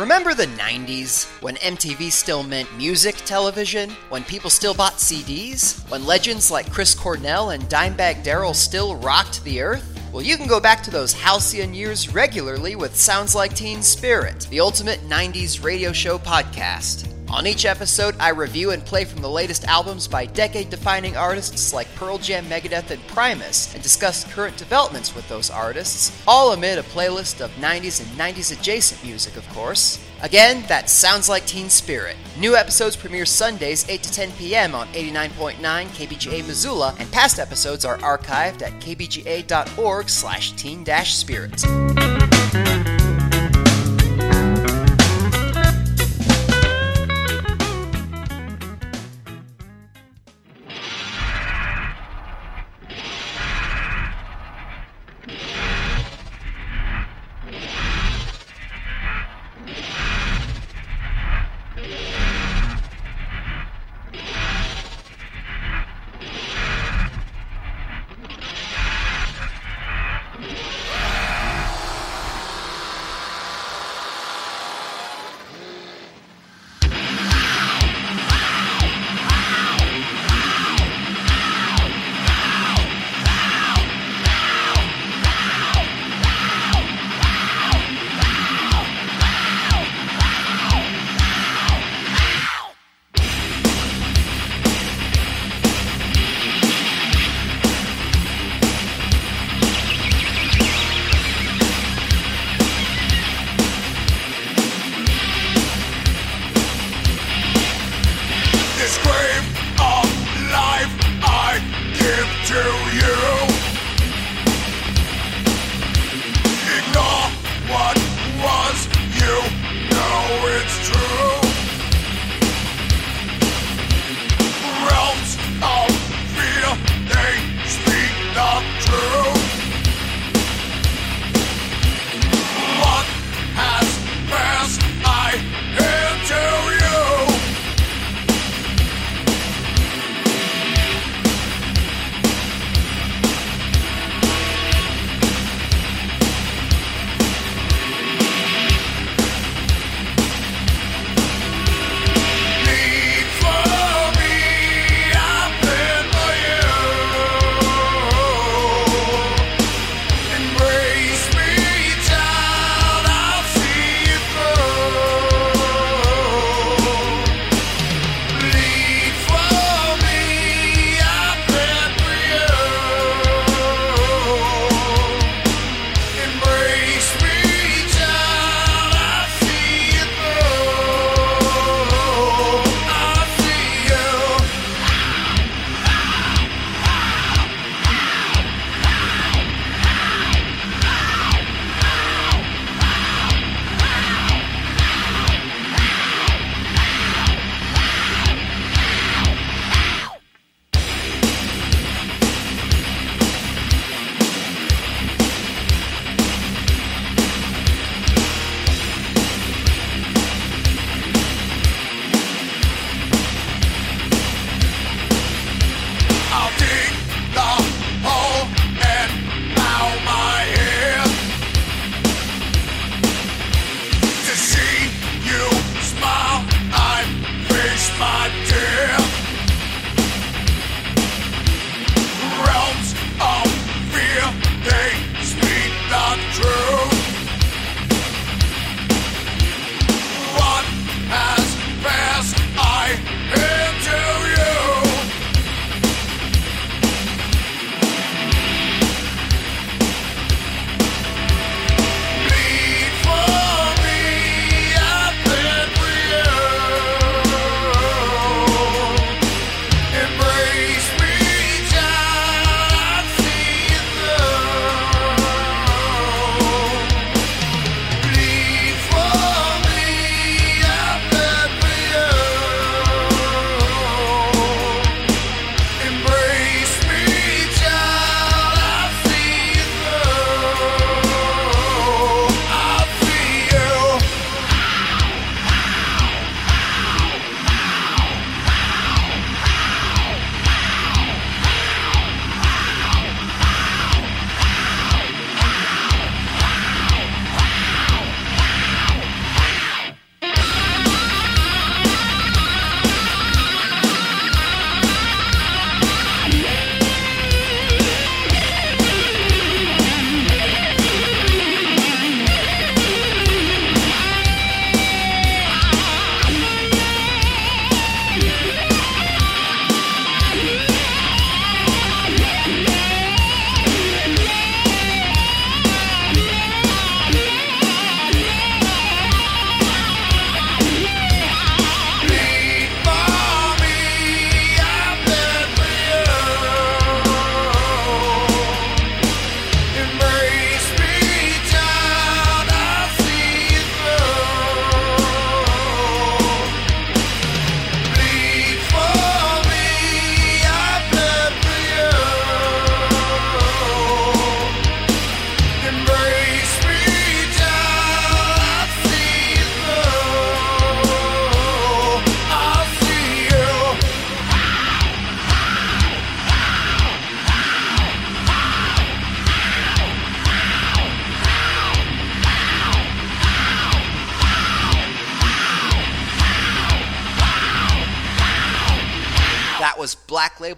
Remember the 90s, when MTV still meant music television? When people still bought CDs? When legends like Chris Cornell and Dimebag Darrell still rocked the earth? Well, you can go back to those halcyon years regularly with Sounds Like Teen Spirit, the ultimate 90s radio show podcast. On each episode, I review and play from the latest albums by decade defining artists like Pearl Jam, Megadeth, and Primus, and discuss current developments with those artists, all amid a playlist of 90s and 90s adjacent music, of course. Again, that sounds like Teen Spirit. New episodes premiere Sundays 8 to 10 p.m. on 89.9 KBGA Missoula, and past episodes are archived at kbga.org slash teen-spirit.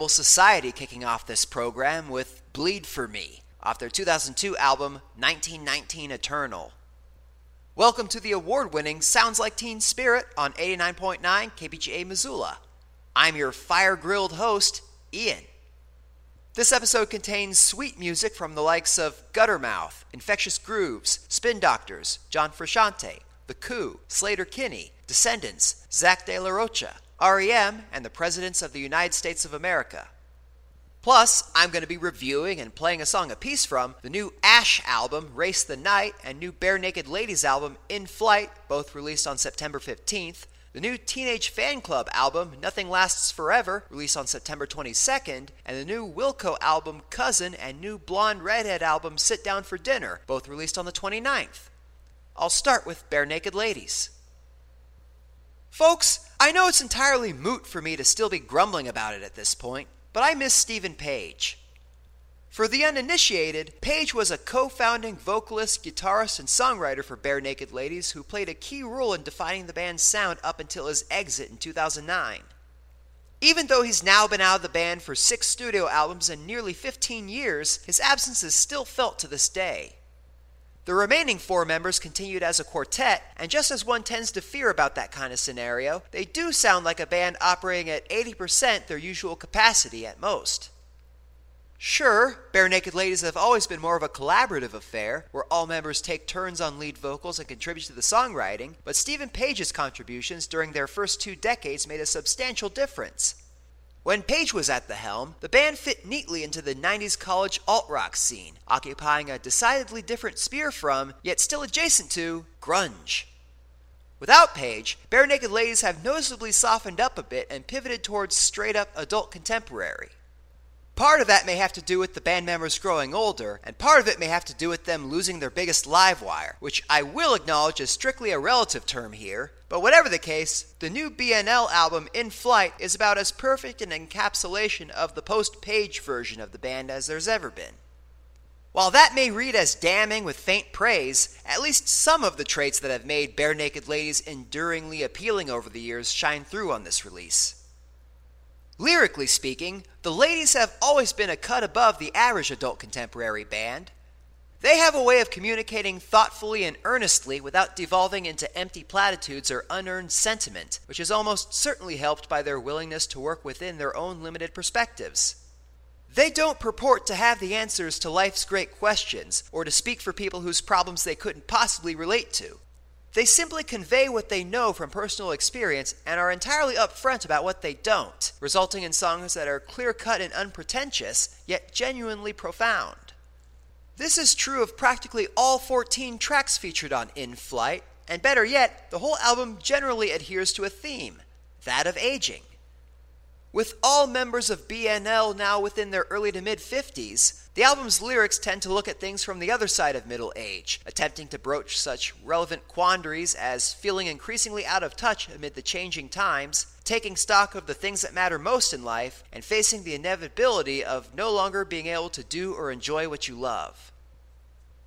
Society kicking off this program with Bleed for Me off their 2002 album 1919 Eternal. Welcome to the award winning Sounds Like Teen Spirit on 89.9 KBGA Missoula. I'm your fire grilled host, Ian. This episode contains sweet music from the likes of Guttermouth, Infectious Grooves, Spin Doctors, John Frusciante, The Coup, Slater Kinney, Descendents, Zack de la Rocha, REM, and the Presidents of the United States of America. Plus, I'm going to be reviewing and playing a song apiece from the new Ash album, Race the Night, and new Barenaked Ladies album, In Flight, both released on September 15th, the new Teenage Fanclub album, Nothing Lasts Forever, released on September 22nd, and the new Wilco album, Cousin, and new Blonde Redhead album, Sit Down for Dinner, both released on the 29th. I'll start with Barenaked Ladies. Folks, I know it's entirely moot for me to still be grumbling about it at this point, but I miss Steven Page. For the uninitiated, Page was a co founding vocalist, guitarist, and songwriter for Barenaked Ladies who played a key role in defining the band's sound up until his exit in 2009. Even though he's now been out of the band for six studio albums and nearly 15 years, his absence is still felt to this day. The remaining four members continued as a quartet, and just as one tends to fear about that kind of scenario, they do sound like a band operating at 80% their usual capacity at most. Sure, Barenaked Ladies have always been more of a collaborative affair, where all members take turns on lead vocals and contribute to the songwriting, but Steven Page's contributions during their first two decades made a substantial difference. When Page was at the helm, the band fit neatly into the 90s college alt rock scene, occupying a decidedly different sphere from, yet still adjacent to, grunge. Without Page, Barenaked Ladies have noticeably softened up a bit and pivoted towards straight up adult contemporary. Part of that may have to do with the band members growing older, and part of it may have to do with them losing their biggest live wire, which I will acknowledge is strictly a relative term here. But whatever the case, the new BNL album In Flight is about as perfect an encapsulation of the post Page version of the band as there's ever been. While that may read as damning with faint praise, at least some of the traits that have made Barenaked Ladies enduringly appealing over the years shine through on this release. Lyrically speaking, the ladies have always been a cut above the average adult contemporary band. They have a way of communicating thoughtfully and earnestly without devolving into empty platitudes or unearned sentiment, which is almost certainly helped by their willingness to work within their own limited perspectives. They don't purport to have the answers to life's great questions or to speak for people whose problems they couldn't possibly relate to. They simply convey what they know from personal experience and are entirely upfront about what they don't, resulting in songs that are clear cut and unpretentious, yet genuinely profound. This is true of practically all 14 tracks featured on In Flight, and better yet, the whole album generally adheres to a theme that of aging. With all members of BNL now within their early to mid 50s, the album's lyrics tend to look at things from the other side of middle age, attempting to broach such relevant quandaries as feeling increasingly out of touch amid the changing times, taking stock of the things that matter most in life, and facing the inevitability of no longer being able to do or enjoy what you love.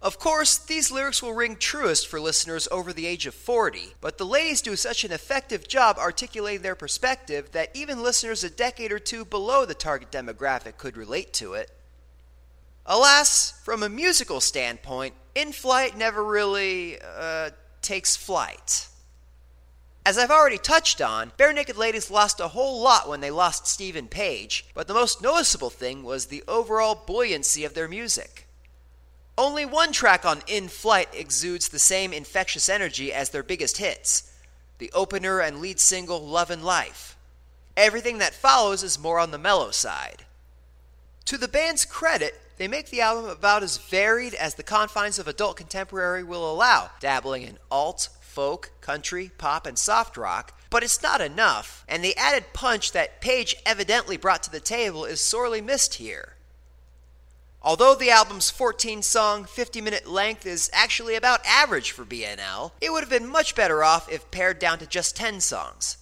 Of course, these lyrics will ring truest for listeners over the age of 40, but the ladies do such an effective job articulating their perspective that even listeners a decade or two below the target demographic could relate to it. Alas, from a musical standpoint, In Flight never really uh, takes flight. As I've already touched on, Barenaked Ladies lost a whole lot when they lost Steven Page, but the most noticeable thing was the overall buoyancy of their music. Only one track on In Flight exudes the same infectious energy as their biggest hits the opener and lead single Love and Life. Everything that follows is more on the mellow side. To the band's credit, they make the album about as varied as the confines of adult contemporary will allow, dabbling in alt, folk, country, pop, and soft rock, but it's not enough, and the added punch that Page evidently brought to the table is sorely missed here. Although the album's 14 song, 50 minute length is actually about average for BNL, it would have been much better off if pared down to just 10 songs.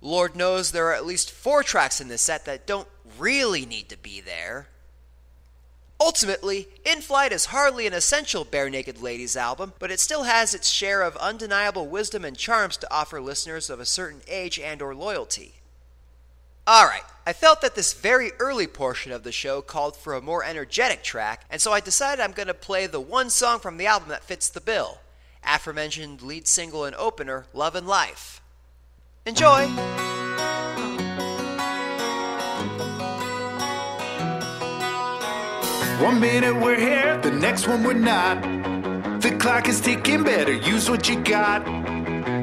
Lord knows there are at least four tracks in this set that don't really need to be there. Ultimately, In Flight is hardly an essential Barenaked Ladies album, but it still has its share of undeniable wisdom and charms to offer listeners of a certain age and or loyalty. Alright, I felt that this very early portion of the show called for a more energetic track, and so I decided I'm going to play the one song from the album that fits the bill aforementioned lead single and opener, Love and Life. Enjoy! One minute we're here, the next one we're not. The clock is ticking, better use what you got.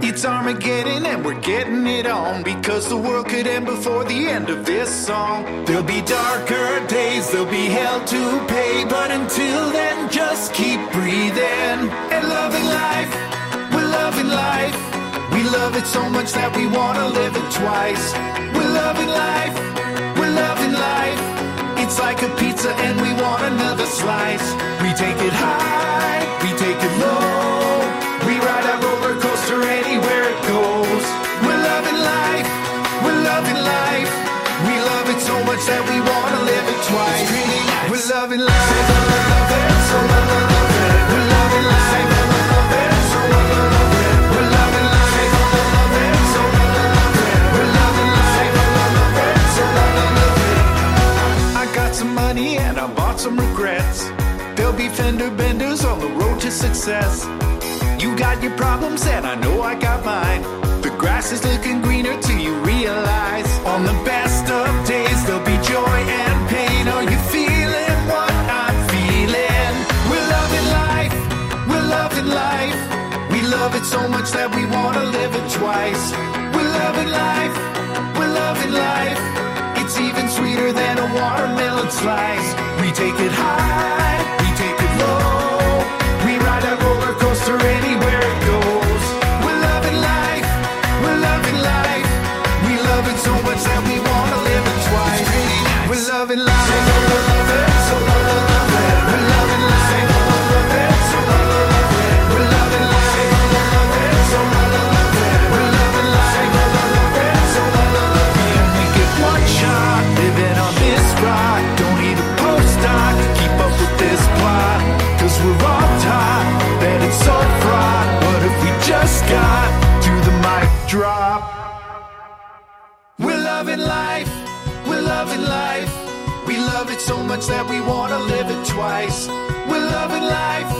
It's Armageddon and we're getting it on because the world could end before the end of this song. There'll be darker days, there'll be hell to pay, but until then, just keep breathing and loving life. We're loving life. We love it so much that we wanna live it twice. We're loving life. We're loving life. It's like a pizza and we want another slice. We take it high, we take it low. It. We're loving life. We're loving life. I got some money and I bought some regrets. There'll be fender benders on the road to success. You got your problems and I know I got mine. The grass is looking greener till you realize on the best so much that we wanna live it twice. We're loving life, we're loving life. It's even sweeter than a watermelon slice. We take it high, much that we wanna live it twice. We're loving life,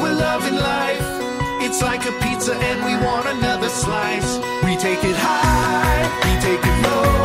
we're loving life. It's like a pizza and we want another slice. We take it high, we take it low.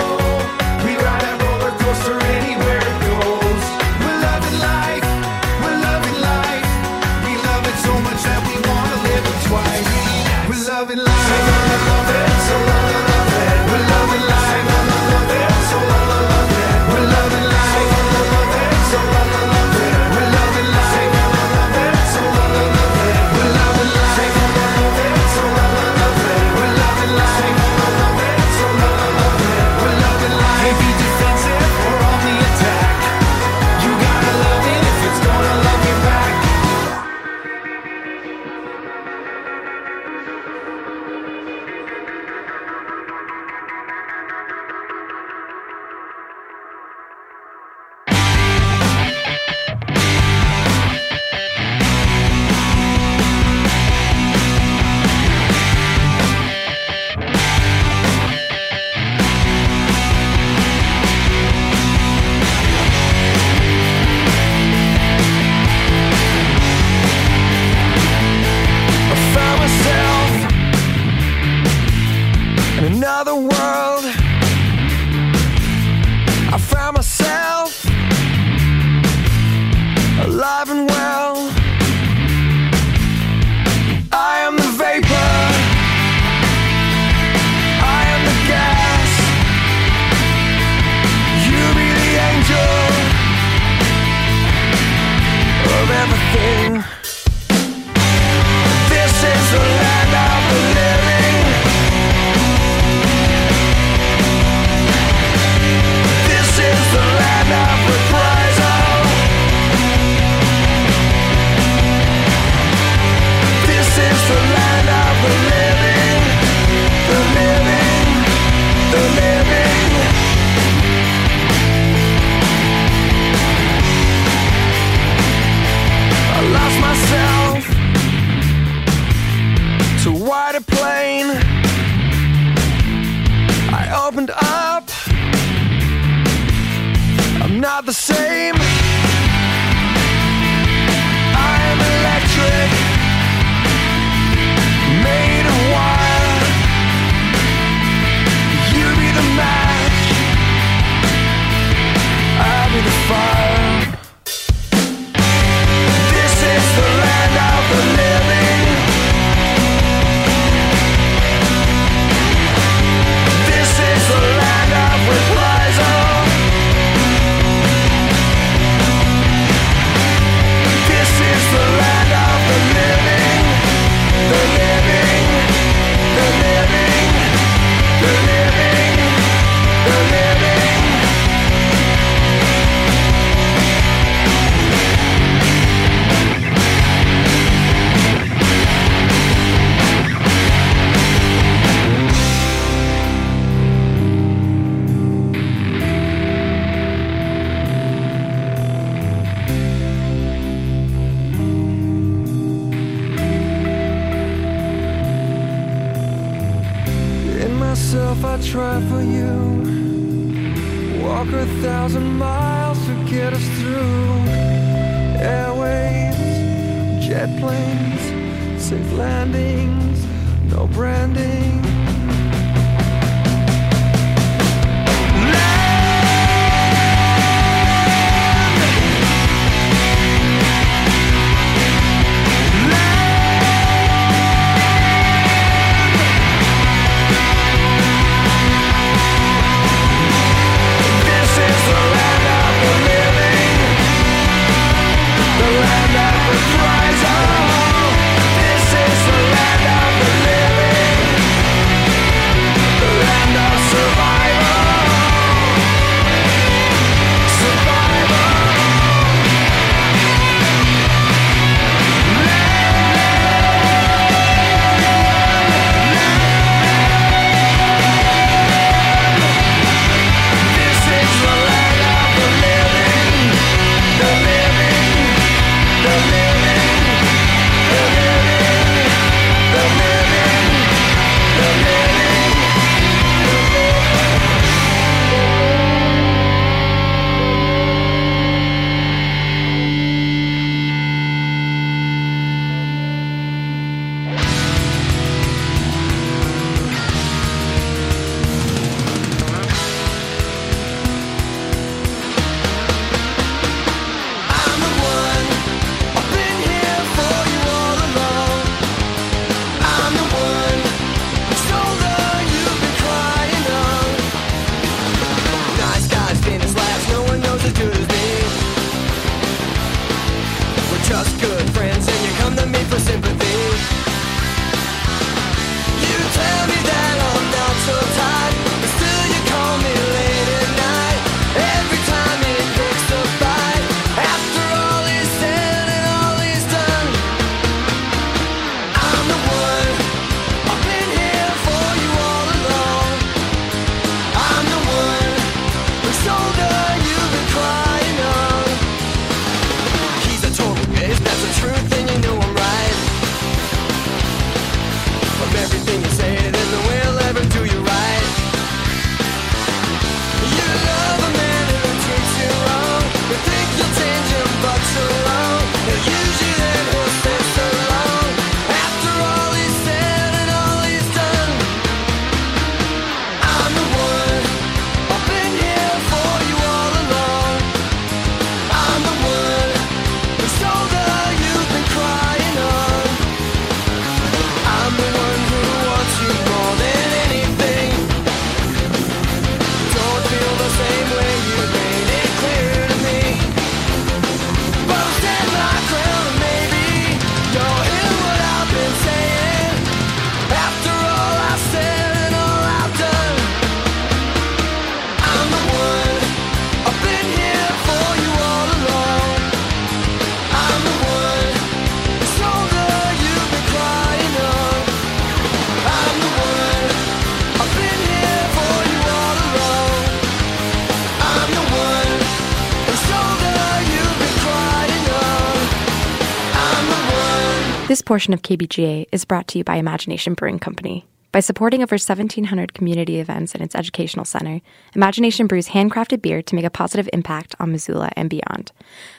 Portion of KBGA is brought to you by Imagination Brewing Company. By supporting over 1,700 community events in its educational center, Imagination brews handcrafted beer to make a positive impact on Missoula and beyond.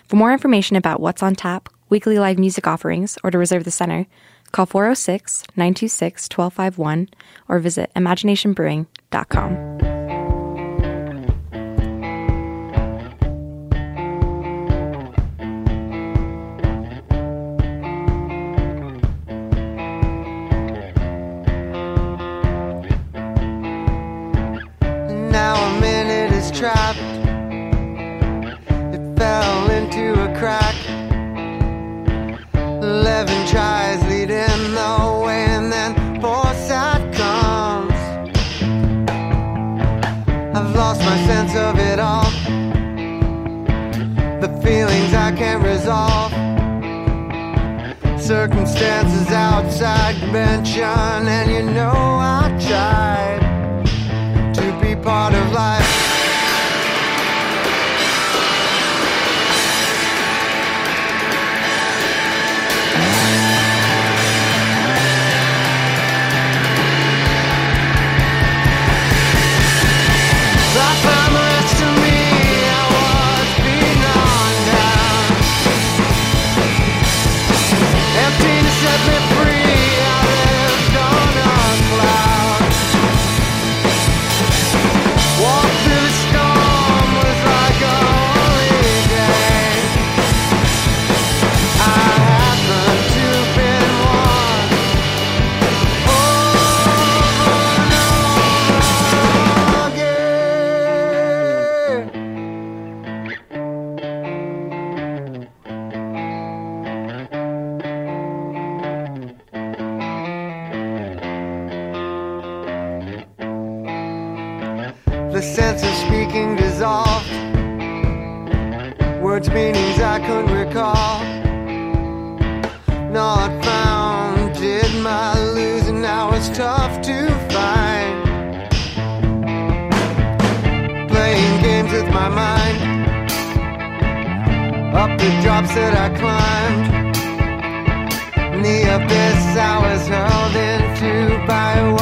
For more information about what's on tap, weekly live music offerings, or to reserve the center, call 406 926 1251 or visit imaginationbrewing.com. Eleven tries lead in the way, and then foresight comes. I've lost my sense of it all. The feelings I can't resolve. Circumstances outside convention, and you know I tried to be part of life. It's tough to find. Playing games with my mind. Up the drops that I climbed. In the abyss I was hurled into by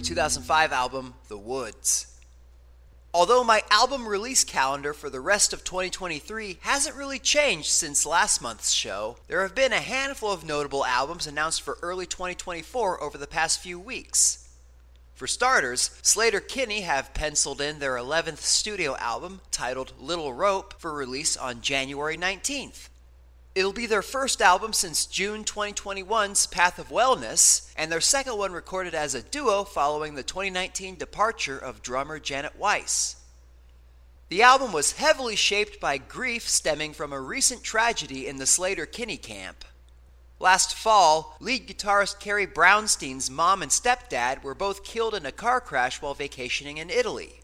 their 2005 album The Woods. Although my album release calendar for the rest of 2023 hasn't really changed since last month's show, there have been a handful of notable albums announced for early 2024 over the past few weeks. For starters, Sleater-Kinney have penciled in their 11th studio album, titled Little Rope, for release on January 19th. It'll be their first album since June 2021's Path of Wellness, and their second one recorded as a duo following the 2019 departure of drummer Janet Weiss. The album was heavily shaped by grief stemming from a recent tragedy in the Sleater-Kinney camp. Last fall, lead guitarist Carrie Brownstein's mom and stepdad were both killed in a car crash while vacationing in Italy.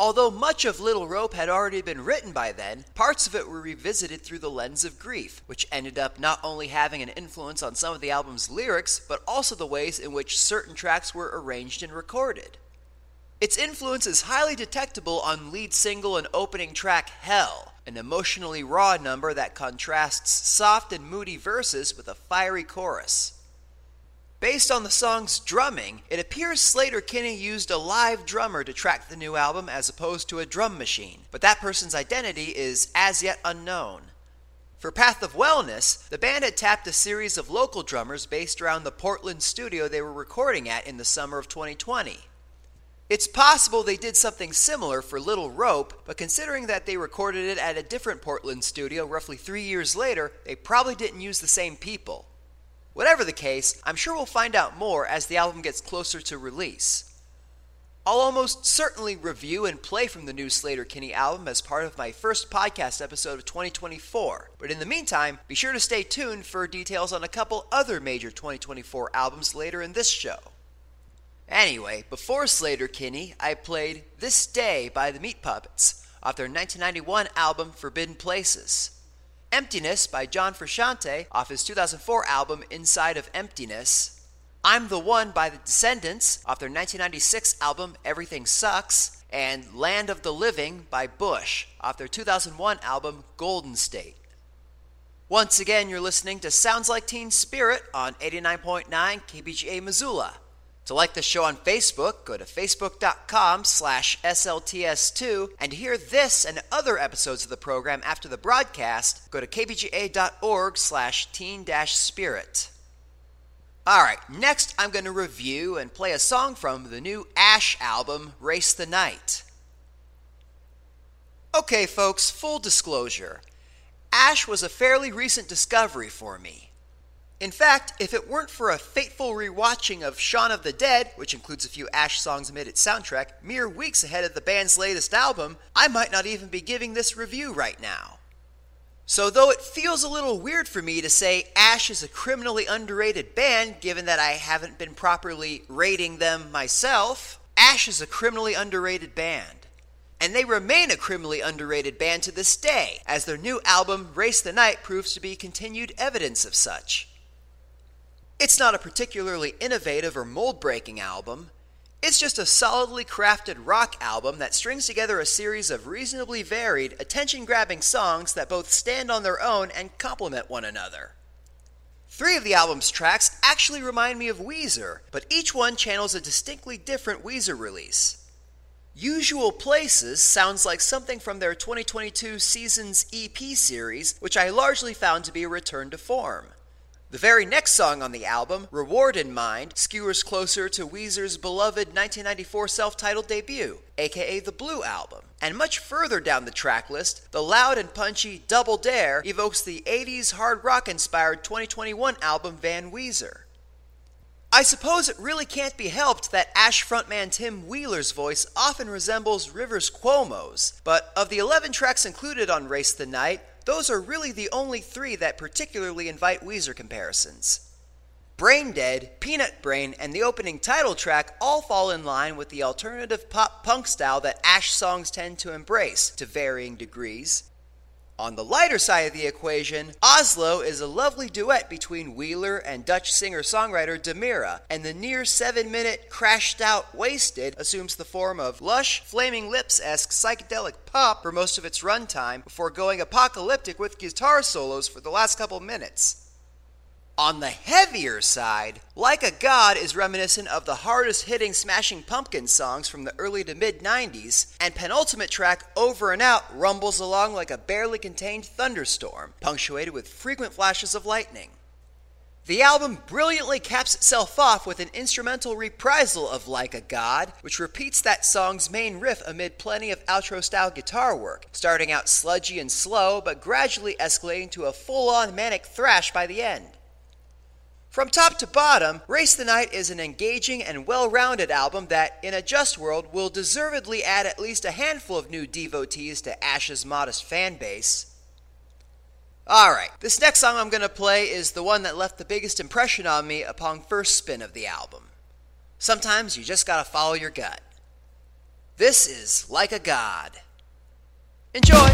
Although much of Little Rope had already been written by then, parts of it were revisited through the lens of grief, which ended up not only having an influence on some of the album's lyrics, but also the ways in which certain tracks were arranged and recorded. Its influence is highly detectable on lead single and opening track Hell, an emotionally raw number that contrasts soft and moody verses with a fiery chorus. Based on the song's drumming, it appears Sleater-Kinney used a live drummer to track the new album as opposed to a drum machine, but that person's identity is as yet unknown. For Path of Wellness, the band had tapped a series of local drummers based around the Portland studio they were recording at in the summer of 2020. It's possible they did something similar for Little Rope, but considering that they recorded it at a different Portland studio roughly three years later, they probably didn't use the same people. Whatever the case, I'm sure we'll find out more as the album gets closer to release. I'll almost certainly review and play from the new Sleater-Kinney album as part of my first podcast episode of 2024. But in the meantime, be sure to stay tuned for details on a couple other major 2024 albums later in this show. Anyway, before Sleater-Kinney, I played This Day by the Meat Puppets off their 1991 album Forbidden Places. Emptiness by John Frusciante off his 2004 album Inside of Emptiness. I'm the One by the Descendents off their 1996 album Everything Sucks. And Land of the Living by Bush off their 2001 album Golden State. Once again, you're listening to Sounds Like Teen Spirit on 89.9 KBGA Missoula. To like the show on Facebook, go to facebook.com slash SLTS2, and hear this and other episodes of the program after the broadcast, go to kbga.org slash teen-spirit. Alright, next I'm going to review and play a song from the new Ash album, Race the Night. Okay, folks, full disclosure. Ash was a fairly recent discovery for me. In fact, if it weren't for a fateful rewatching of Shaun of the Dead, which includes a few Ash songs amid its soundtrack, mere weeks ahead of the band's latest album, I might not even be giving this review right now. So, though it feels a little weird for me to say Ash is a criminally underrated band, given that I haven't been properly rating them myself, Ash is a criminally underrated band. And they remain a criminally underrated band to this day, as their new album, Race the Night, proves to be continued evidence of such. It's not a particularly innovative or mold breaking album. It's just a solidly crafted rock album that strings together a series of reasonably varied, attention grabbing songs that both stand on their own and complement one another. Three of the album's tracks actually remind me of Weezer, but each one channels a distinctly different Weezer release. Usual Places sounds like something from their 2022 Seasons EP series, which I largely found to be a return to form. The very next song on the album, Reward in Mind, skewers closer to Weezer's beloved 1994 self titled debut, aka the Blue Album. And much further down the track list, the loud and punchy Double Dare evokes the 80s hard rock inspired 2021 album Van Weezer. I suppose it really can't be helped that Ash frontman Tim Wheeler's voice often resembles Rivers Cuomo's, but of the 11 tracks included on Race the Night, those are really the only three that particularly invite Weezer comparisons. Brain Dead, Peanut Brain, and the opening title track all fall in line with the alternative pop punk style that Ash songs tend to embrace, to varying degrees. On the lighter side of the equation, Oslo is a lovely duet between Wheeler and Dutch singer songwriter Demira, and the near seven minute Crashed Out Wasted assumes the form of lush, flaming lips esque psychedelic pop for most of its runtime before going apocalyptic with guitar solos for the last couple minutes. On the heavier side, Like a God is reminiscent of the hardest hitting Smashing Pumpkins songs from the early to mid 90s, and penultimate track Over and Out rumbles along like a barely contained thunderstorm, punctuated with frequent flashes of lightning. The album brilliantly caps itself off with an instrumental reprisal of Like a God, which repeats that song's main riff amid plenty of outro style guitar work, starting out sludgy and slow, but gradually escalating to a full on manic thrash by the end. From top to bottom, Race the Night is an engaging and well rounded album that, in a just world, will deservedly add at least a handful of new devotees to Ash's modest fan base. Alright, this next song I'm going to play is the one that left the biggest impression on me upon first spin of the album. Sometimes you just gotta follow your gut. This is Like a God. Enjoy!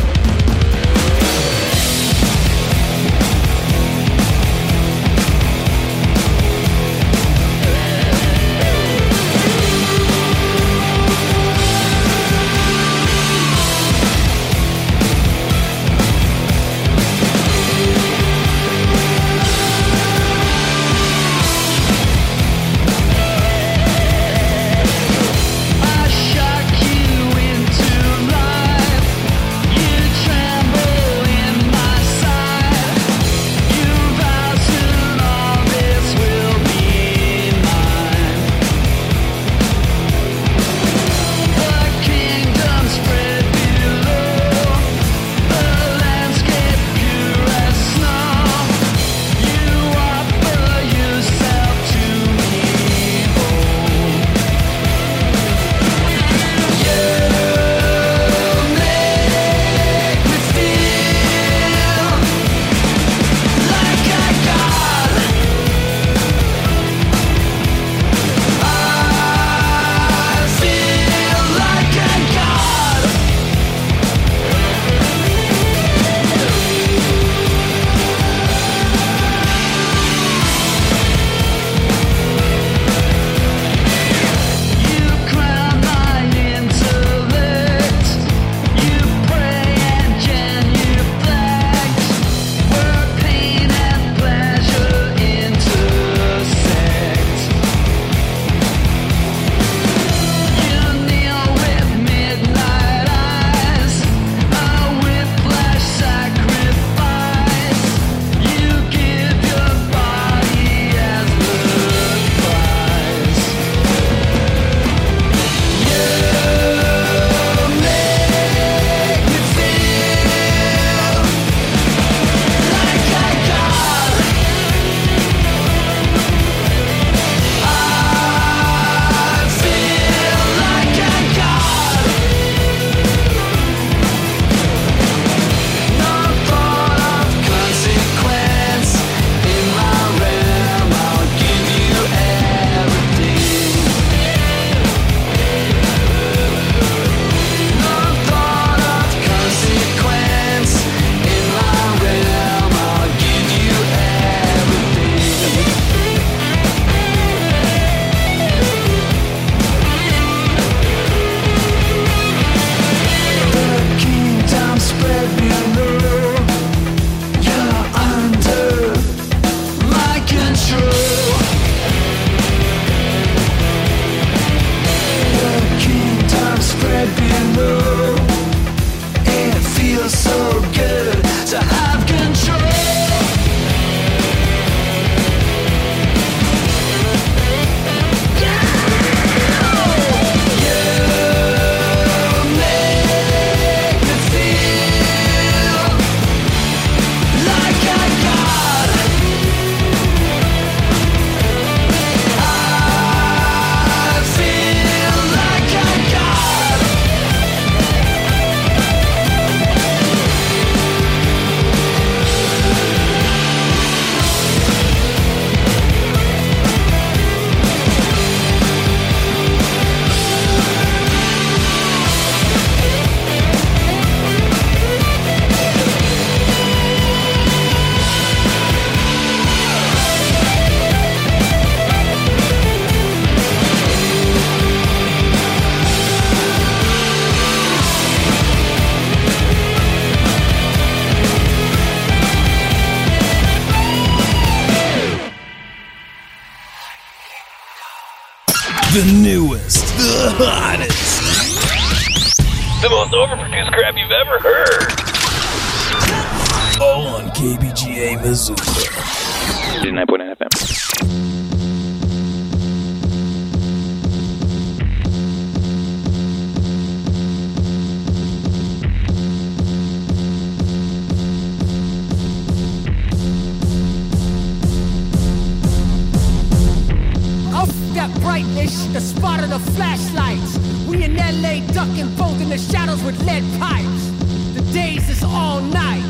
brightness, the spot of the flashlights. We in LA ducking both in the shadows with lead pipes. The days is all night.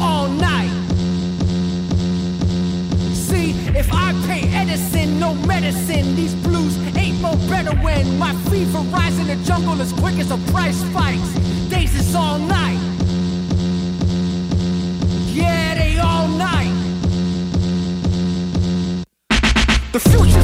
All night. See, if I pay Edison, no medicine, these blues ain't no better when my fever rise in the jungle as quick as a price spikes. Days is all night. the future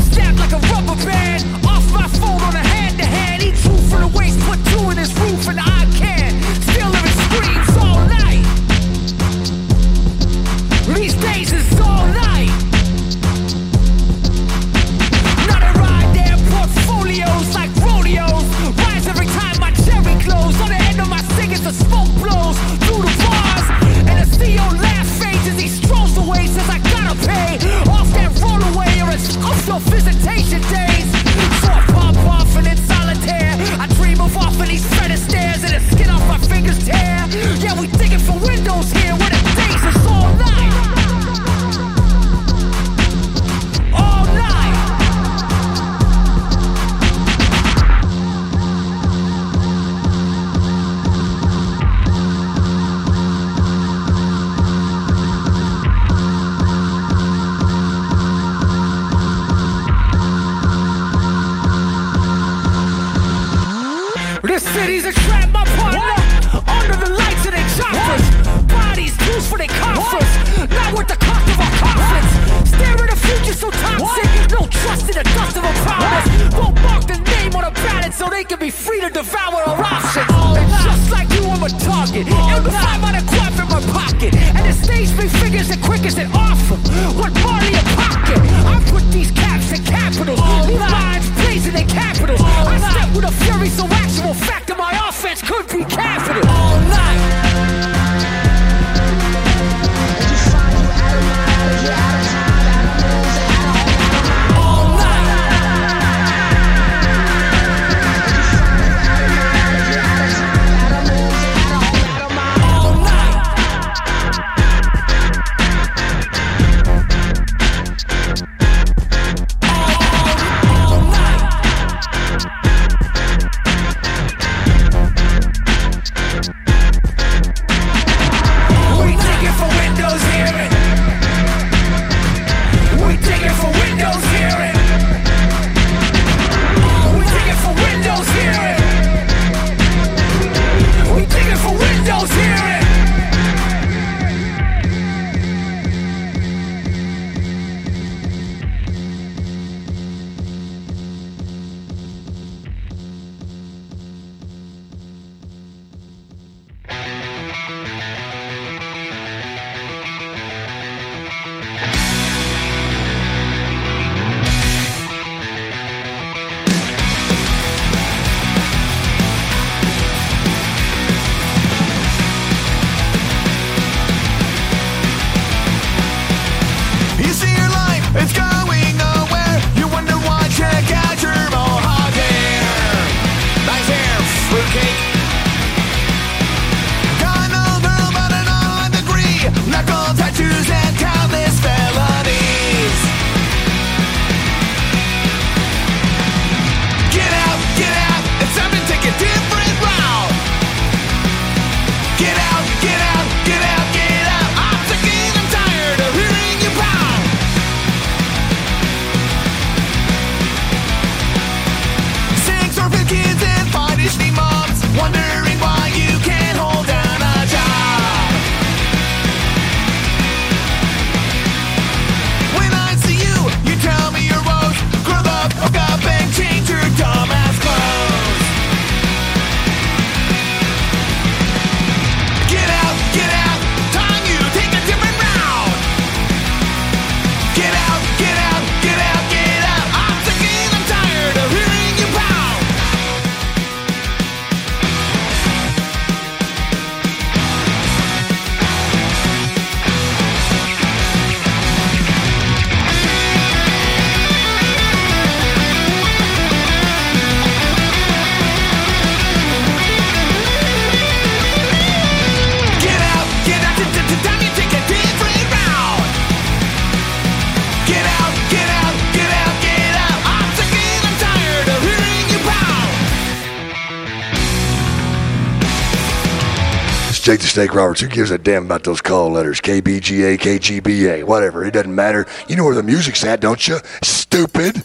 Snake Roberts. Who gives a damn about those call letters? KBGA, KGBA, whatever. It doesn't matter. You know where the music's at, don't you? Stupid.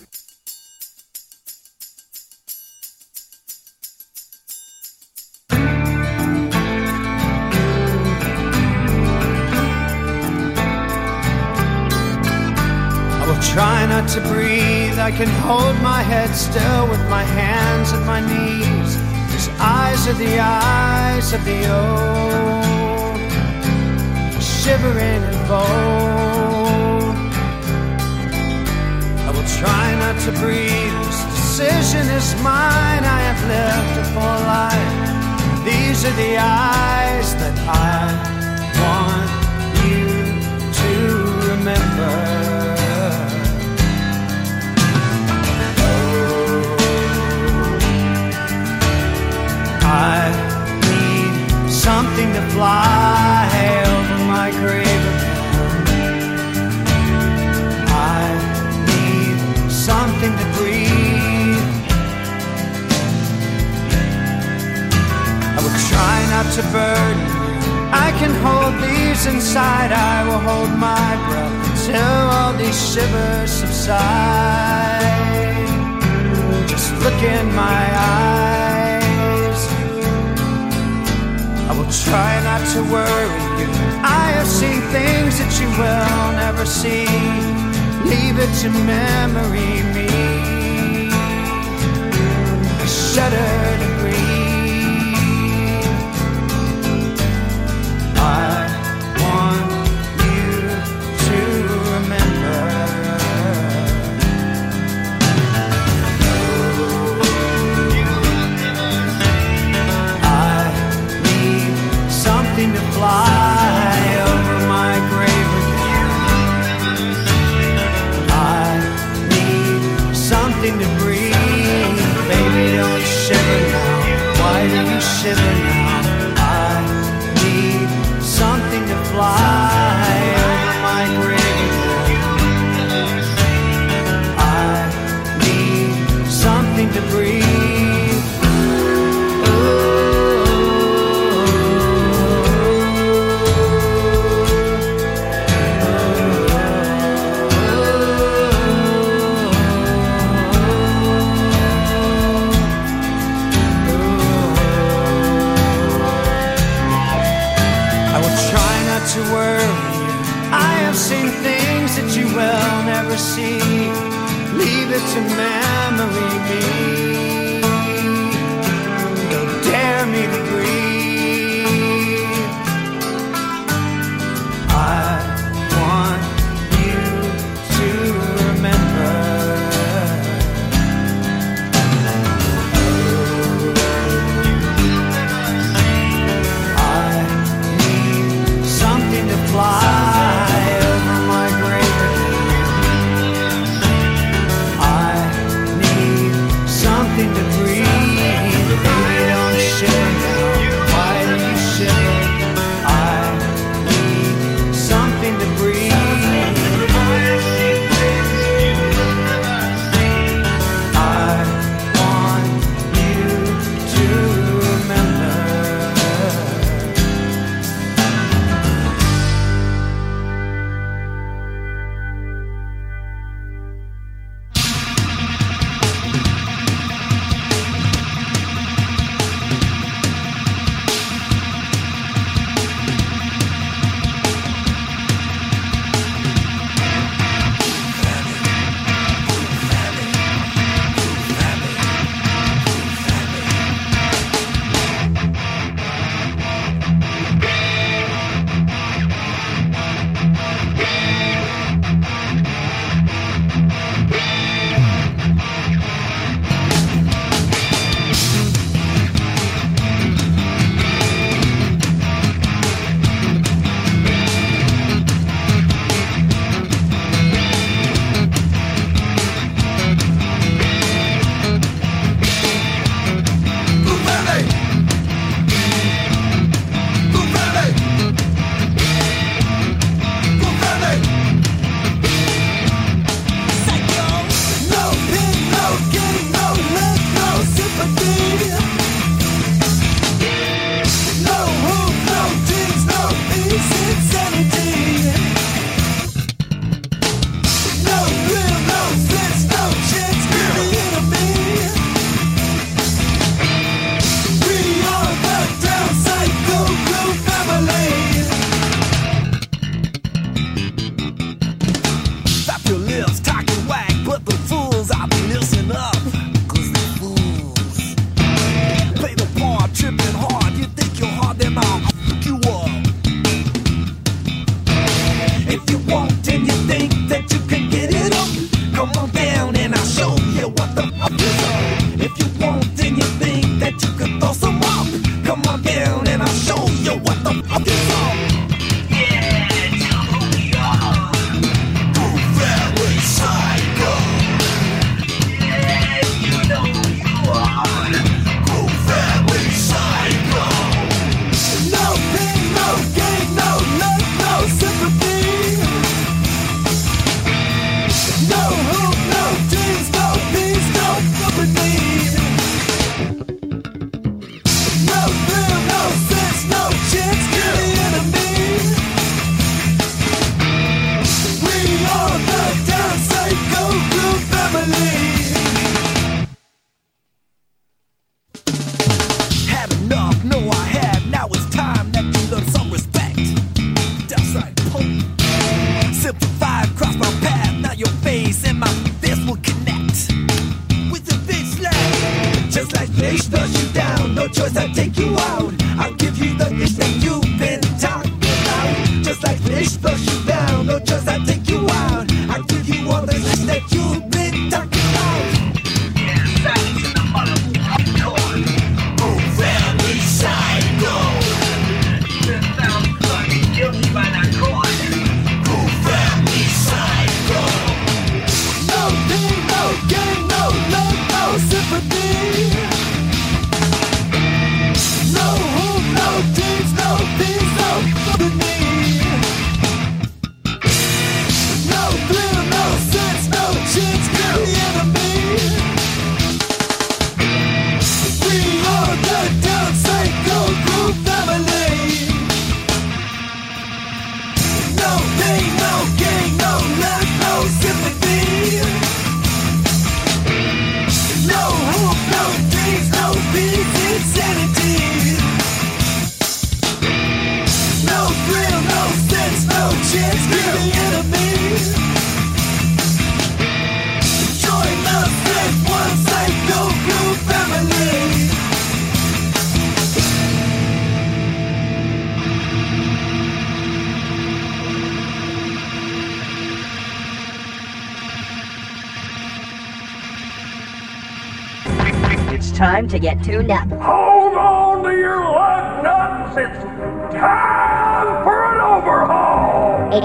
I will try not to breathe. I can hold my head still with my hands at my knees. Eyes are the eyes of the old, shivering and bold. I will try not to breathe. This decision is mine. I have lived a full life. These are the eyes that I want you to remember. Something to fly over my grave. I need something to breathe. I will try not to burden. I can hold these inside. I will hold my breath until all these shivers subside. Just look in my eyes. Will try not to worry you. I have seen things that you will never see. Leave it to memory me. I shudder do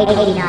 Peregrino.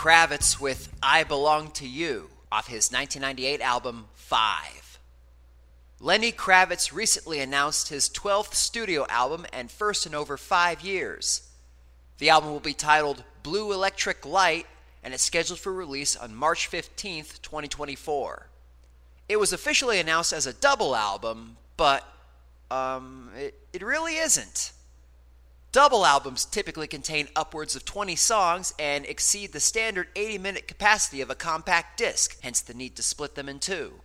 Kravitz with I Belong to You off his 1998 album Five. Lenny Kravitz recently announced his 12th studio album and first in over five years. The album will be titled Blue Electric Light and is scheduled for release on March 15th, 2024. It was officially announced as a double album, but um, it, it really isn't. Double albums typically contain upwards of 20 songs and exceed the standard 80 minute capacity of a compact disc, hence the need to split them in two.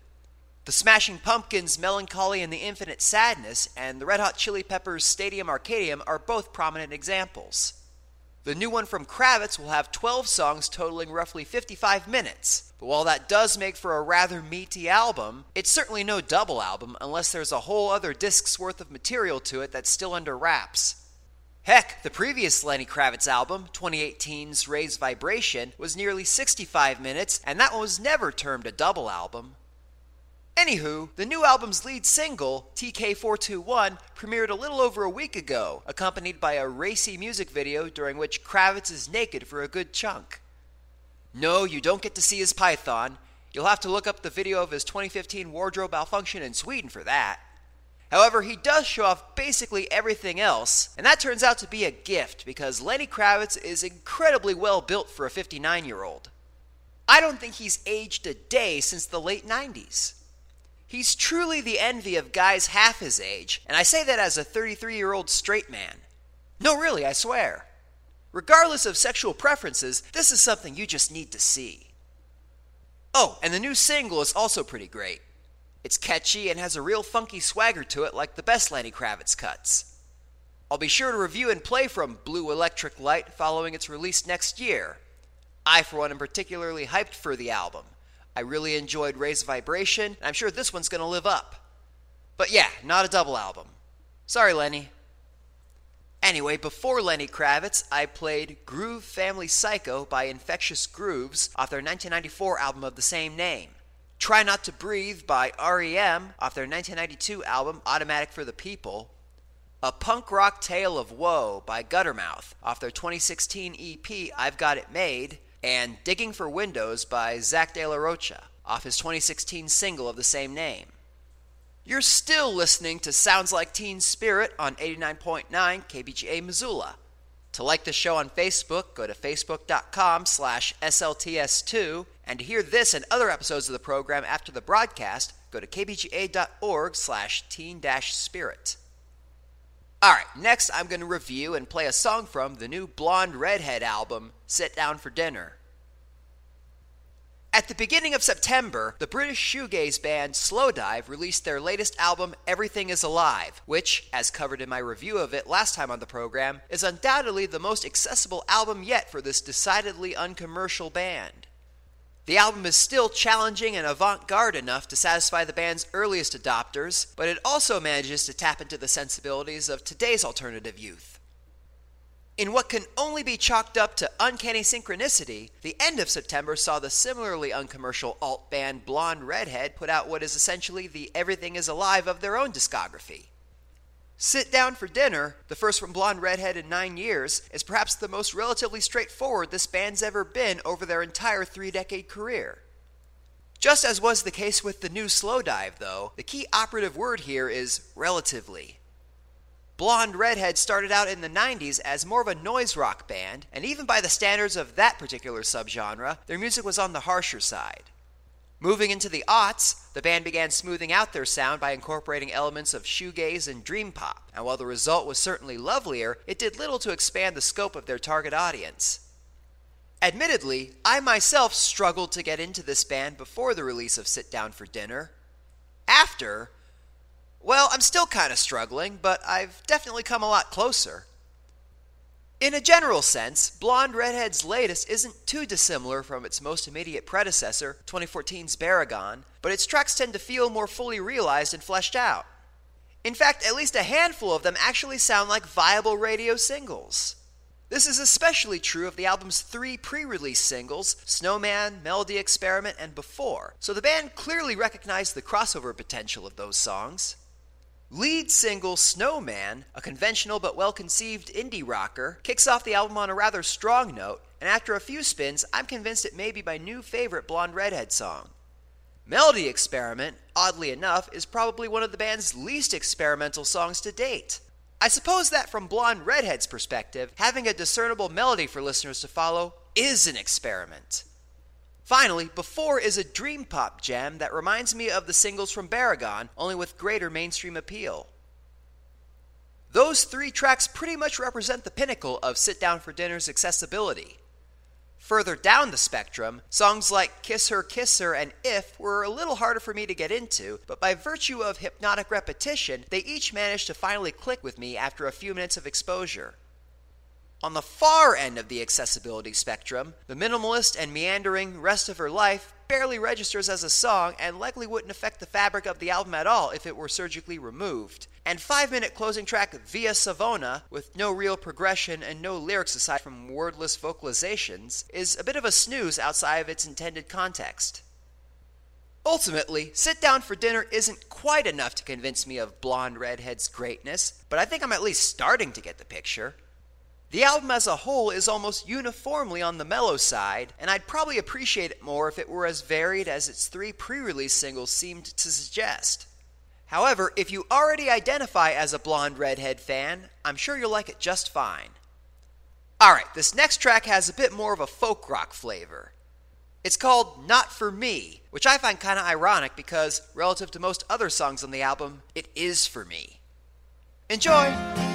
The Smashing Pumpkins' Melancholy and the Infinite Sadness and the Red Hot Chili Peppers' Stadium Arcadium are both prominent examples. The new one from Kravitz will have 12 songs totaling roughly 55 minutes. But while that does make for a rather meaty album, it's certainly no double album unless there's a whole other disc's worth of material to it that's still under wraps. Heck, the previous Lenny Kravitz album, 2018's Raised Vibration, was nearly 65 minutes, and that one was never termed a double album. Anywho, the new album's lead single, TK421, premiered a little over a week ago, accompanied by a racy music video during which Kravitz is naked for a good chunk. No, you don't get to see his python. You'll have to look up the video of his 2015 wardrobe malfunction in Sweden for that. However, he does show off basically everything else, and that turns out to be a gift because Lenny Kravitz is incredibly well built for a 59 year old. I don't think he's aged a day since the late 90s. He's truly the envy of guys half his age, and I say that as a 33 year old straight man. No, really, I swear. Regardless of sexual preferences, this is something you just need to see. Oh, and the new single is also pretty great. It's catchy and has a real funky swagger to it, like the best Lenny Kravitz cuts. I'll be sure to review and play from Blue Electric Light following its release next year. I, for one, am particularly hyped for the album. I really enjoyed Raised Vibration, and I'm sure this one's going to live up. But yeah, not a double album. Sorry, Lenny. Anyway, before Lenny Kravitz, I played Groove Family Psycho by Infectious Grooves off their 1994 album of the same name. Try Not to Breathe by REM off their 1992 album Automatic for the People. A Punk Rock Tale of Woe by Guttermouth off their 2016 EP I've Got It Made and Digging for Windows by Zach De La Rocha off his 2016 single of the same name. You're still listening to Sounds Like Teen Spirit on 89.9 KBGA Missoula. To like the show on Facebook, go to facebook.com slash SLTS2, and to hear this and other episodes of the program after the broadcast, go to kbga.org slash teen-spirit. Alright, next I'm going to review and play a song from the new Blonde Redhead album, Sit Down for Dinner. At the beginning of September, the British shoegaze band Slowdive released their latest album, Everything is Alive, which, as covered in my review of it last time on the program, is undoubtedly the most accessible album yet for this decidedly uncommercial band. The album is still challenging and avant garde enough to satisfy the band's earliest adopters, but it also manages to tap into the sensibilities of today's alternative youth. In what can only be chalked up to uncanny synchronicity, the end of September saw the similarly uncommercial alt band Blonde Redhead put out what is essentially the Everything is Alive of their own discography. Sit Down for Dinner, the first from Blonde Redhead in nine years, is perhaps the most relatively straightforward this band's ever been over their entire three decade career. Just as was the case with the new Slowdive, though, the key operative word here is relatively. Blonde Redhead started out in the 90s as more of a noise rock band, and even by the standards of that particular subgenre, their music was on the harsher side. Moving into the aughts, the band began smoothing out their sound by incorporating elements of shoegaze and dream pop, and while the result was certainly lovelier, it did little to expand the scope of their target audience. Admittedly, I myself struggled to get into this band before the release of Sit Down for Dinner. After, well, I'm still kind of struggling, but I've definitely come a lot closer. In a general sense, Blonde Redhead's latest isn't too dissimilar from its most immediate predecessor, 2014's Barragán, but its tracks tend to feel more fully realized and fleshed out. In fact, at least a handful of them actually sound like viable radio singles. This is especially true of the album's three pre release singles Snowman, Melody Experiment, and Before, so the band clearly recognized the crossover potential of those songs. Lead single Snowman, a conventional but well conceived indie rocker, kicks off the album on a rather strong note, and after a few spins, I'm convinced it may be my new favorite Blonde Redhead song. Melody Experiment, oddly enough, is probably one of the band's least experimental songs to date. I suppose that from Blonde Redhead's perspective, having a discernible melody for listeners to follow is an experiment. Finally, Before is a dream pop gem that reminds me of the singles from Barragán, only with greater mainstream appeal. Those three tracks pretty much represent the pinnacle of Sit Down for Dinner's accessibility. Further down the spectrum, songs like Kiss Her, Kiss Her, and If were a little harder for me to get into, but by virtue of hypnotic repetition, they each managed to finally click with me after a few minutes of exposure. On the far end of the accessibility spectrum, the minimalist and meandering Rest of Her Life barely registers as a song and likely wouldn't affect the fabric of the album at all if it were surgically removed. And 5 minute closing track Via Savona, with no real progression and no lyrics aside from wordless vocalizations, is a bit of a snooze outside of its intended context. Ultimately, Sit Down for Dinner isn't quite enough to convince me of Blonde Redhead's greatness, but I think I'm at least starting to get the picture. The album as a whole is almost uniformly on the mellow side, and I'd probably appreciate it more if it were as varied as its three pre release singles seemed to suggest. However, if you already identify as a Blonde Redhead fan, I'm sure you'll like it just fine. Alright, this next track has a bit more of a folk rock flavor. It's called Not For Me, which I find kinda ironic because, relative to most other songs on the album, it is for me. Enjoy!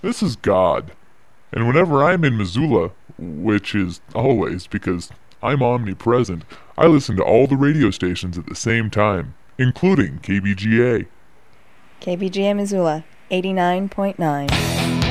This is God. And whenever I'm in Missoula, which is always because I'm omnipresent, I listen to all the radio stations at the same time, including KBGA. KBGA Missoula, 89.9.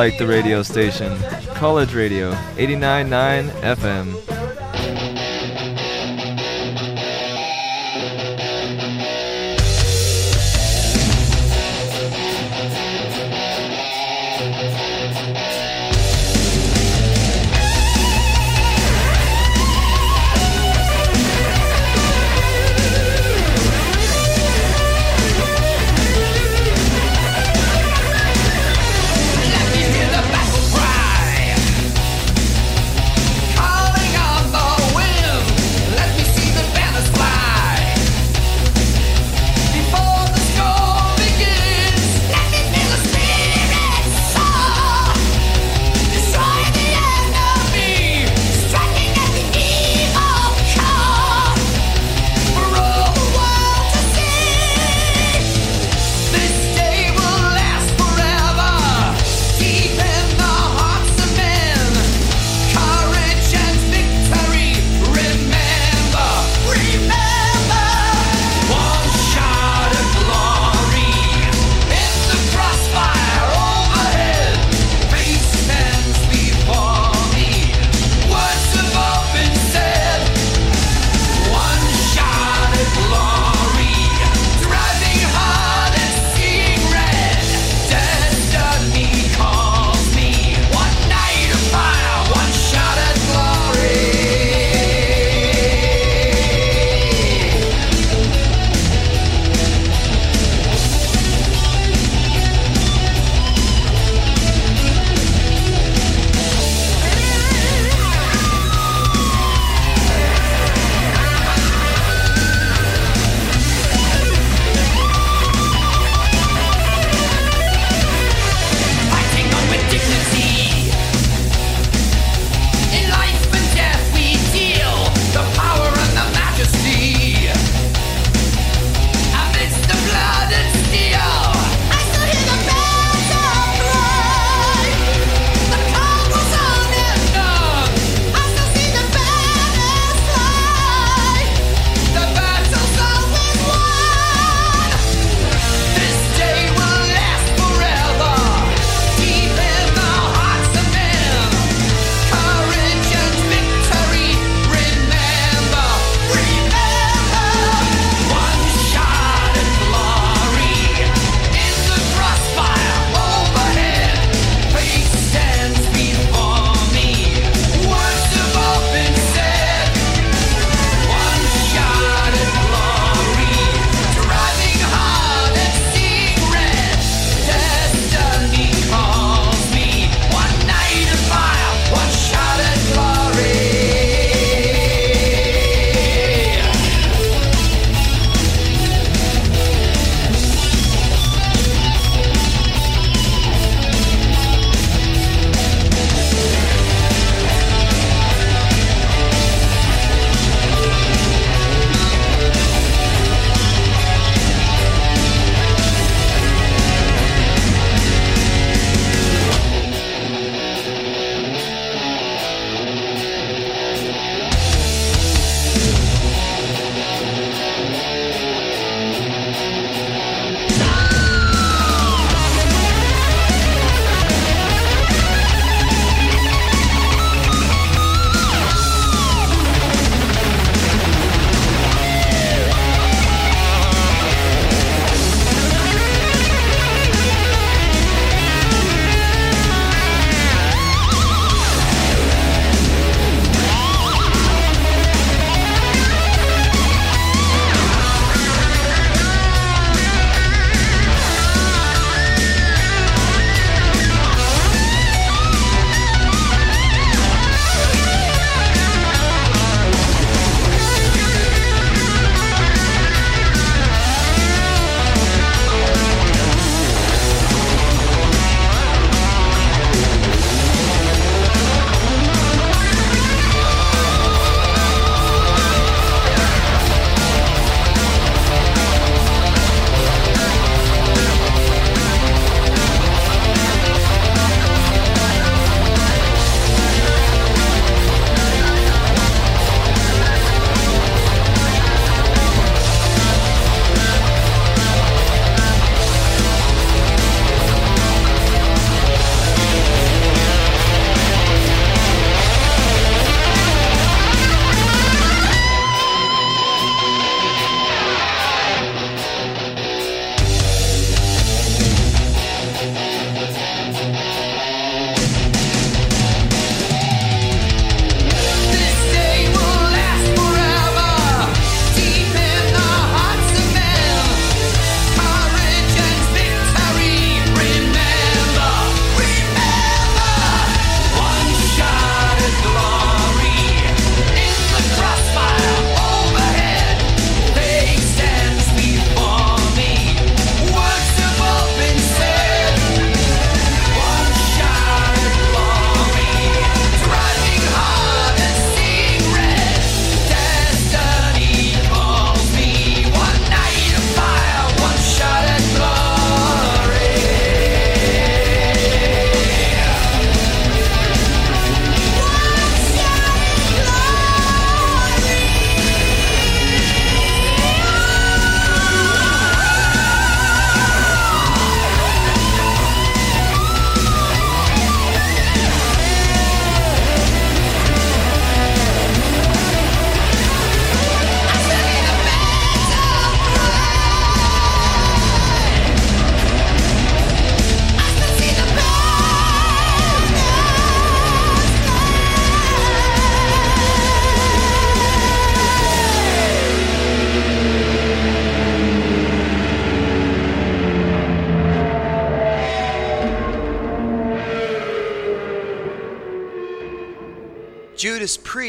like the radio station. College Radio, 89.9 FM.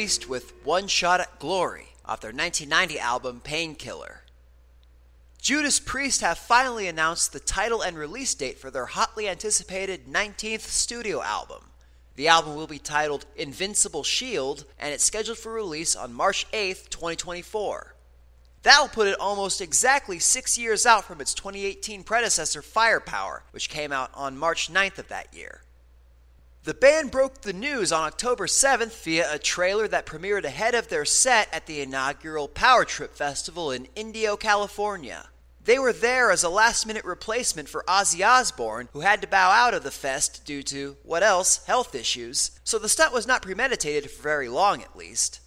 Priest with One Shot at Glory off their 1990 album Painkiller. Judas Priest have finally announced the title and release date for their hotly anticipated 19th studio album. The album will be titled Invincible Shield and it's scheduled for release on March 8th, 2024. That'll put it almost exactly six years out from its 2018 predecessor Firepower, which came out on March 9th of that year. The band broke the news on October 7th via a trailer that premiered ahead of their set at the inaugural Power Trip Festival in Indio, California. They were there as a last minute replacement for Ozzy Osbourne, who had to bow out of the fest due to, what else, health issues, so the stunt was not premeditated for very long at least.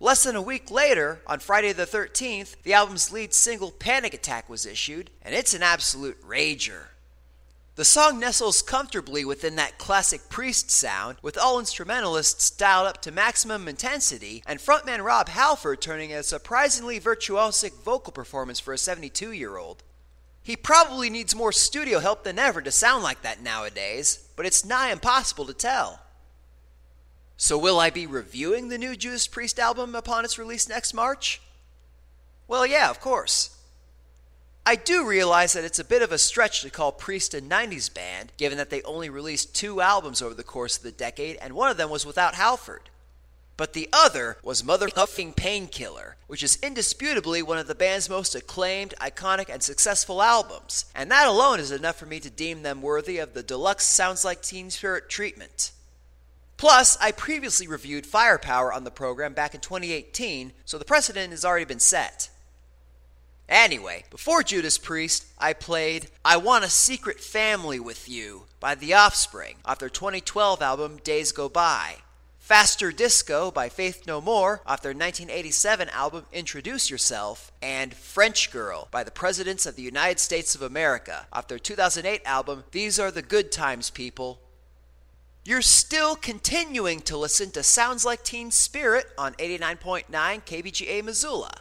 Less than a week later, on Friday the 13th, the album's lead single Panic Attack was issued, and it's an absolute rager. The song nestles comfortably within that classic Priest sound, with all instrumentalists dialed up to maximum intensity, and frontman Rob Halford turning a surprisingly virtuosic vocal performance for a 72 year old. He probably needs more studio help than ever to sound like that nowadays, but it's nigh impossible to tell. So, will I be reviewing the new Judas Priest album upon its release next March? Well, yeah, of course. I do realize that it's a bit of a stretch to call Priest a 90s band, given that they only released two albums over the course of the decade, and one of them was without Halford. But the other was Motherfucking Painkiller, which is indisputably one of the band's most acclaimed, iconic, and successful albums, and that alone is enough for me to deem them worthy of the deluxe Sounds Like Teen Spirit treatment. Plus, I previously reviewed Firepower on the program back in 2018, so the precedent has already been set. Anyway, before Judas Priest, I played I Want a Secret Family with You by The Offspring off their 2012 album Days Go By. Faster Disco by Faith No More off their 1987 album Introduce Yourself, and French Girl by the Presidents of the United States of America off their 2008 album These Are the Good Times People. You're still continuing to listen to Sounds Like Teen Spirit on 89.9 KBGA Missoula.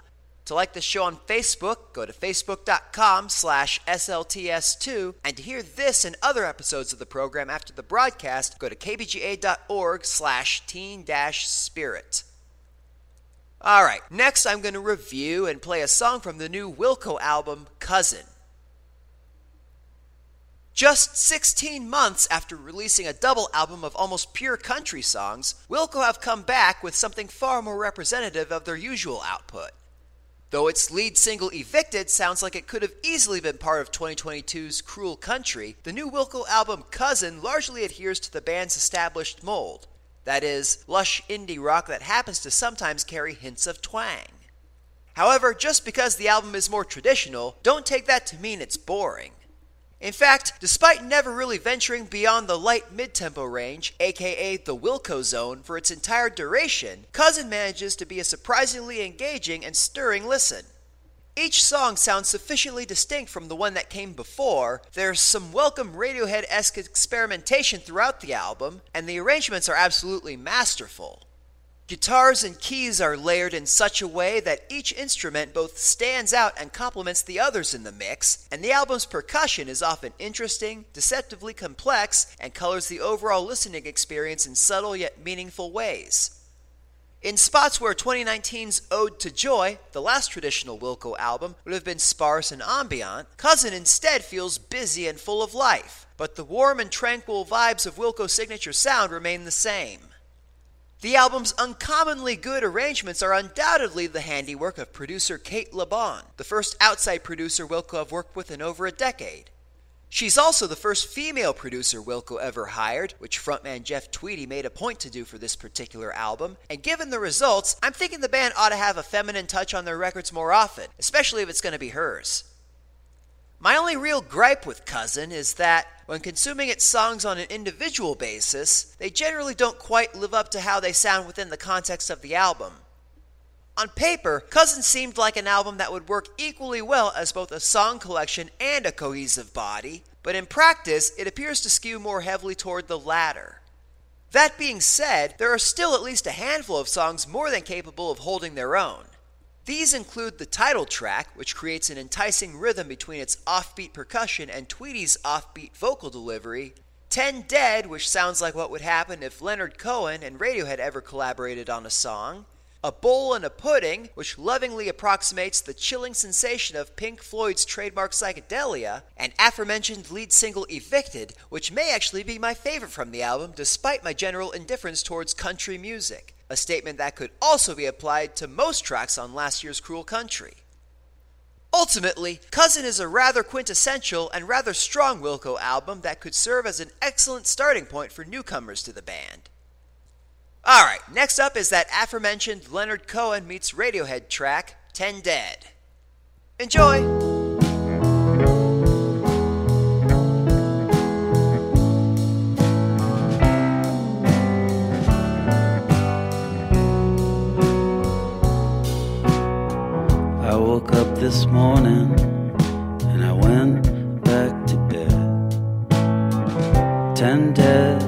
To like the show on Facebook, go to facebook.com slash SLTS2. And to hear this and other episodes of the program after the broadcast, go to kbga.org slash teen-spirit. Alright, next I'm going to review and play a song from the new Wilco album, Cousin. Just 16 months after releasing a double album of almost pure country songs, Wilco have come back with something far more representative of their usual output. Though its lead single Evicted sounds like it could have easily been part of 2022's Cruel Country, the new Wilco album Cousin largely adheres to the band's established mold. That is, lush indie rock that happens to sometimes carry hints of twang. However, just because the album is more traditional, don't take that to mean it's boring. In fact, despite never really venturing beyond the light mid-tempo range, aka the Wilco zone, for its entire duration, Cousin manages to be a surprisingly engaging and stirring listen. Each song sounds sufficiently distinct from the one that came before, there's some welcome Radiohead esque experimentation throughout the album, and the arrangements are absolutely masterful. Guitars and keys are layered in such a way that each instrument both stands out and complements the others in the mix, and the album's percussion is often interesting, deceptively complex, and colors the overall listening experience in subtle yet meaningful ways. In spots where 2019's Ode to Joy, the last traditional Wilco album, would have been sparse and ambient, Cousin instead feels busy and full of life, but the warm and tranquil vibes of Wilco's signature sound remain the same. The album's uncommonly good arrangements are undoubtedly the handiwork of producer Cate Le Bon, the first outside producer Wilco have worked with in over a decade. She's also the first female producer Wilco ever hired, which frontman Jeff Tweedy made a point to do for this particular album, and given the results, I'm thinking the band ought to have a feminine touch on their records more often, especially if it's going to be hers. My only real gripe with Cousin is that when consuming its songs on an individual basis, they generally don't quite live up to how they sound within the context of the album. On paper, Cousin seemed like an album that would work equally well as both a song collection and a cohesive body, but in practice, it appears to skew more heavily toward the latter. That being said, there are still at least a handful of songs more than capable of holding their own. These include the title track, which creates an enticing rhythm between its offbeat percussion and Tweedy's offbeat vocal delivery, 10 Dead, which sounds like what would happen if Leonard Cohen and Radiohead ever collaborated on a song. A Bowl and a Pudding, which lovingly approximates the chilling sensation of Pink Floyd's trademark psychedelia, and aforementioned lead single Evicted, which may actually be my favorite from the album despite my general indifference towards country music, a statement that could also be applied to most tracks on last year's Cruel Country. Ultimately, Cousin is a rather quintessential and rather strong Wilco album that could serve as an excellent starting point for newcomers to the band. Alright, next up is that aforementioned Leonard Cohen meets Radiohead track, 10 Dead. Enjoy! This morning and I went back to bed. Ten dead,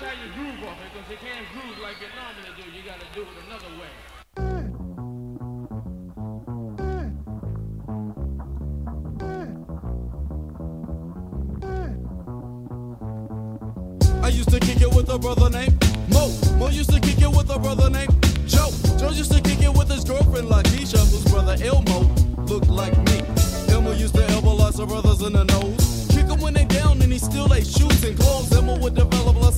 gotta how you groove off it, because you can't groove like you normally do. You gotta do it another way. I used to kick it with a brother named Mo. Mo used to kick it with a brother named Joe. Joe used to kick it with his girlfriend Lakeisha, whose brother Elmo looked like me. Elmo used to elbow lots of brothers in the nose. Kick him when they down and he still ate shoes and clothes. Elmo would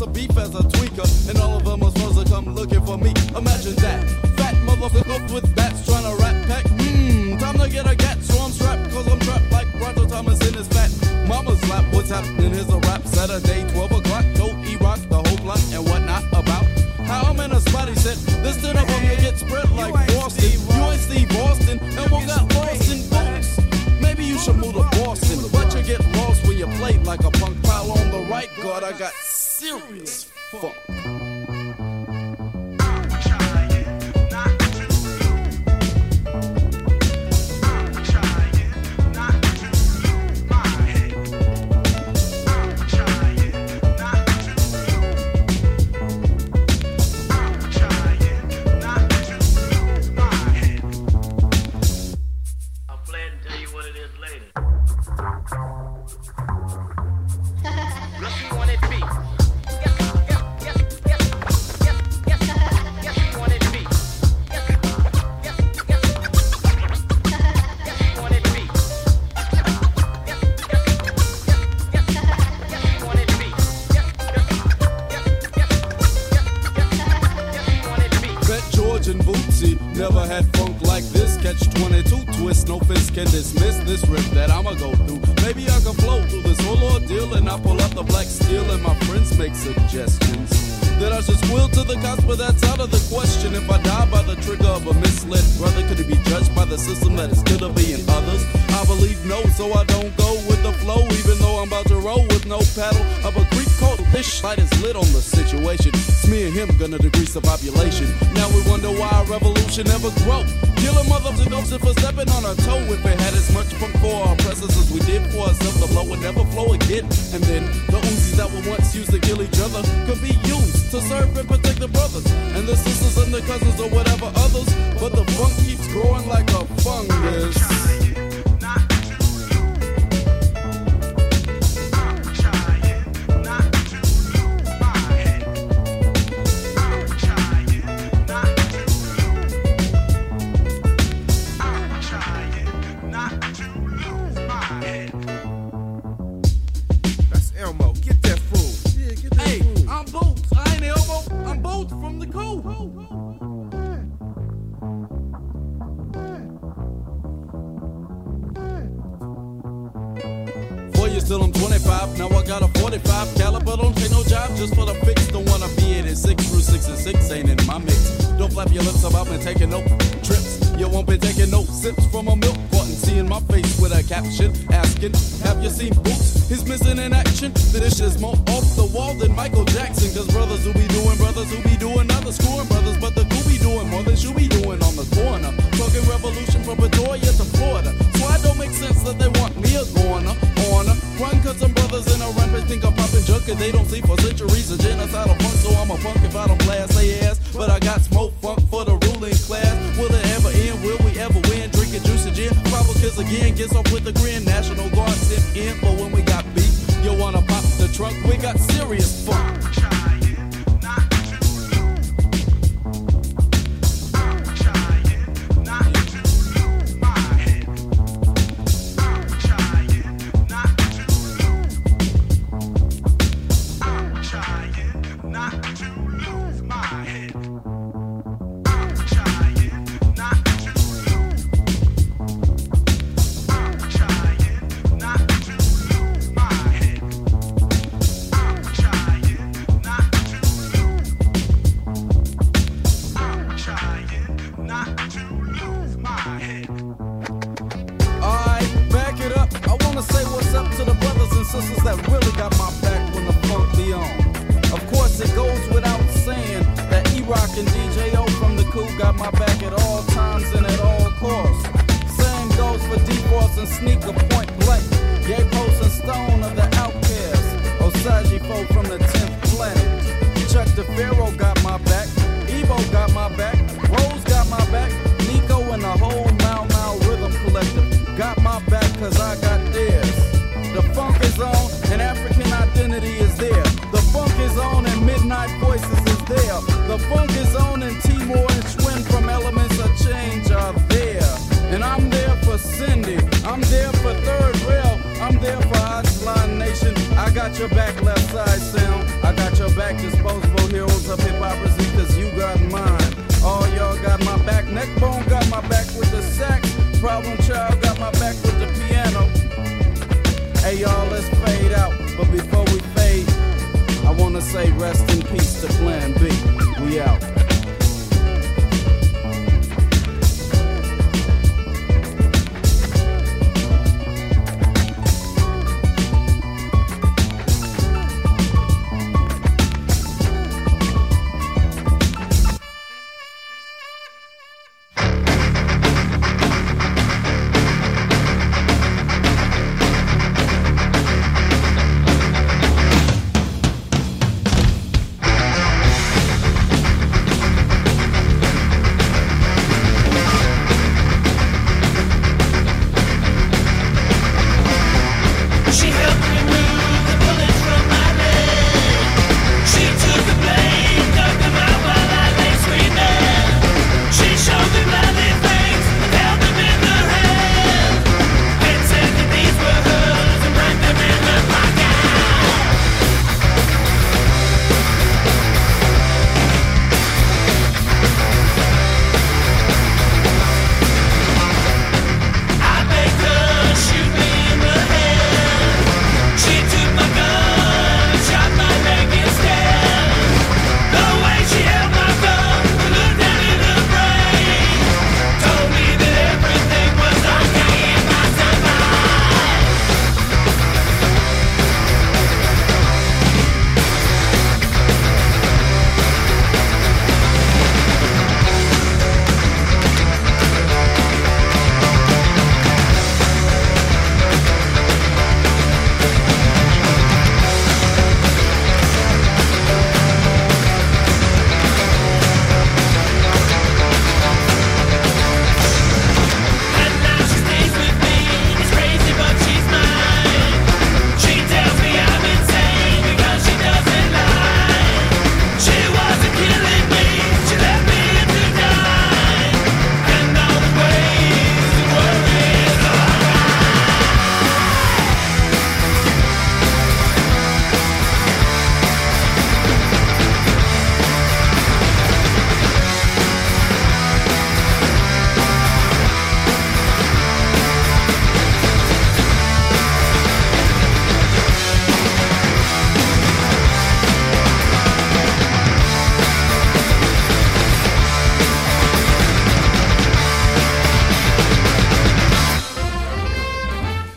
of beef as a tweaker. And all of them was supposed to come looking for me. Imagine that. Fat motherfucker with bats trying to rap pack. Mmm, time to get a gat, so I'm strapped. Cause I'm trapped like Bronto Thomas in his fat mama's lap. What's happening? Here's a rap Saturday, 12 o'clock. Told E-Rock the whole block and whatnot about how I'm in a spot. He said, this dinner from you get spread like Boston. You ain't Steve Boston, and we got right guard. I got serious funk. Gonna the population. Now we wonder why our revolution never grow. Killing mothers and ghosts for stepping on our toe. If it had as much funk for our oppressors as we did for ourselves, the blow would never flow again. And then the Uzis that were once used to kill each other could be used to serve and protect the brothers and the sisters and the cousins or whatever others. But the funk keeps growing like a fungus. He's missing in action. This is more off the wall than Michael Jackson. Cause brothers who be doing brothers who be doing other screwing brothers. But the who be doing more than you be doing on the corner. Talking revolution from Pretoria to Florida. So it don't make sense that they want me a corner. Honor. Run cause some brothers in a rampage think I'm popping junk and they don't see for centuries a genocidal punk. So I'm a punk if I don't blast they ass. But I got smoke funk for the ruling class. Will it ever kiss again. Gets off with the grin. National Guard sent in. But when we got beat, you wanna pop the trunk. We got serious funk.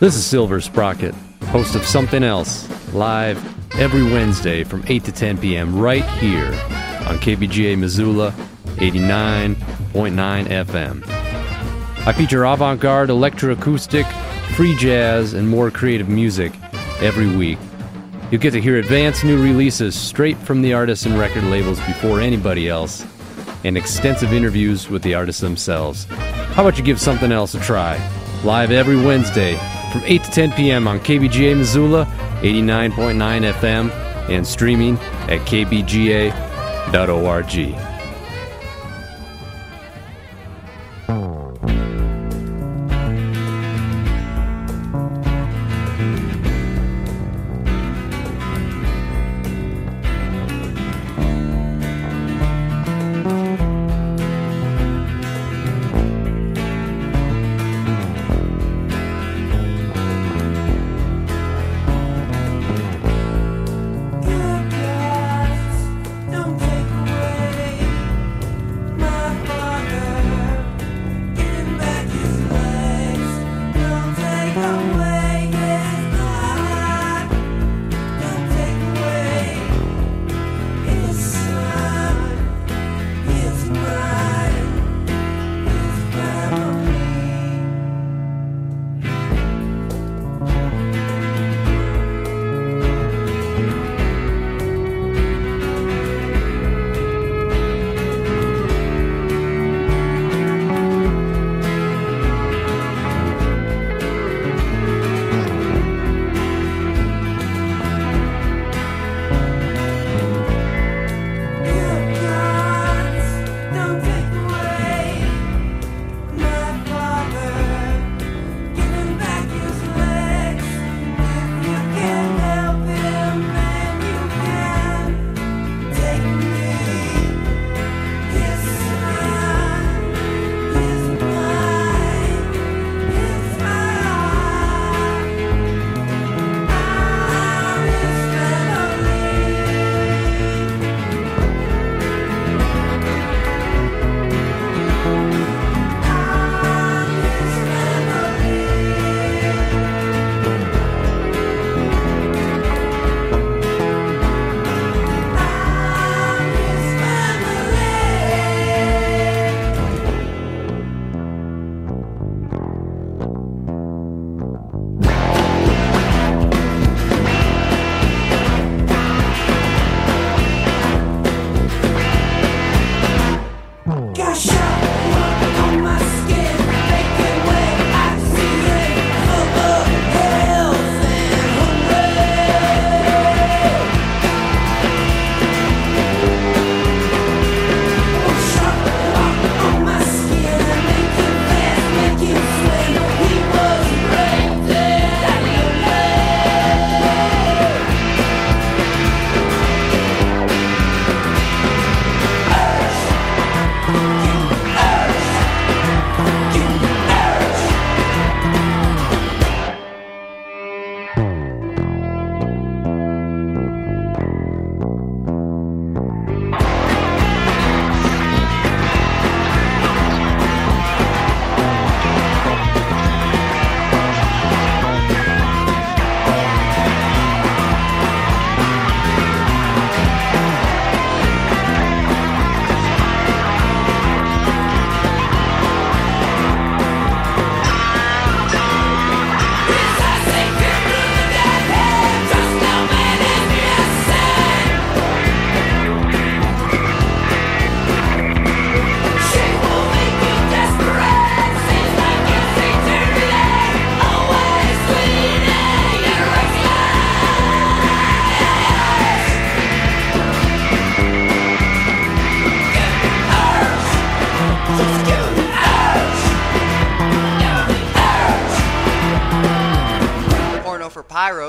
This is Silver Sprocket, host of Something Else, live every Wednesday from 8 to 10 p.m. right here on KBGA Missoula 89.9 FM. I feature avant garde, electroacoustic, free jazz, and more creative music every week. You'll get to hear advanced new releases straight from the artists and record labels before anybody else, and extensive interviews with the artists themselves. How about you give something else a try? Live every Wednesday, from 8 to 10 p.m. on KBGA Missoula, 89.9 FM, and streaming at kbga.org.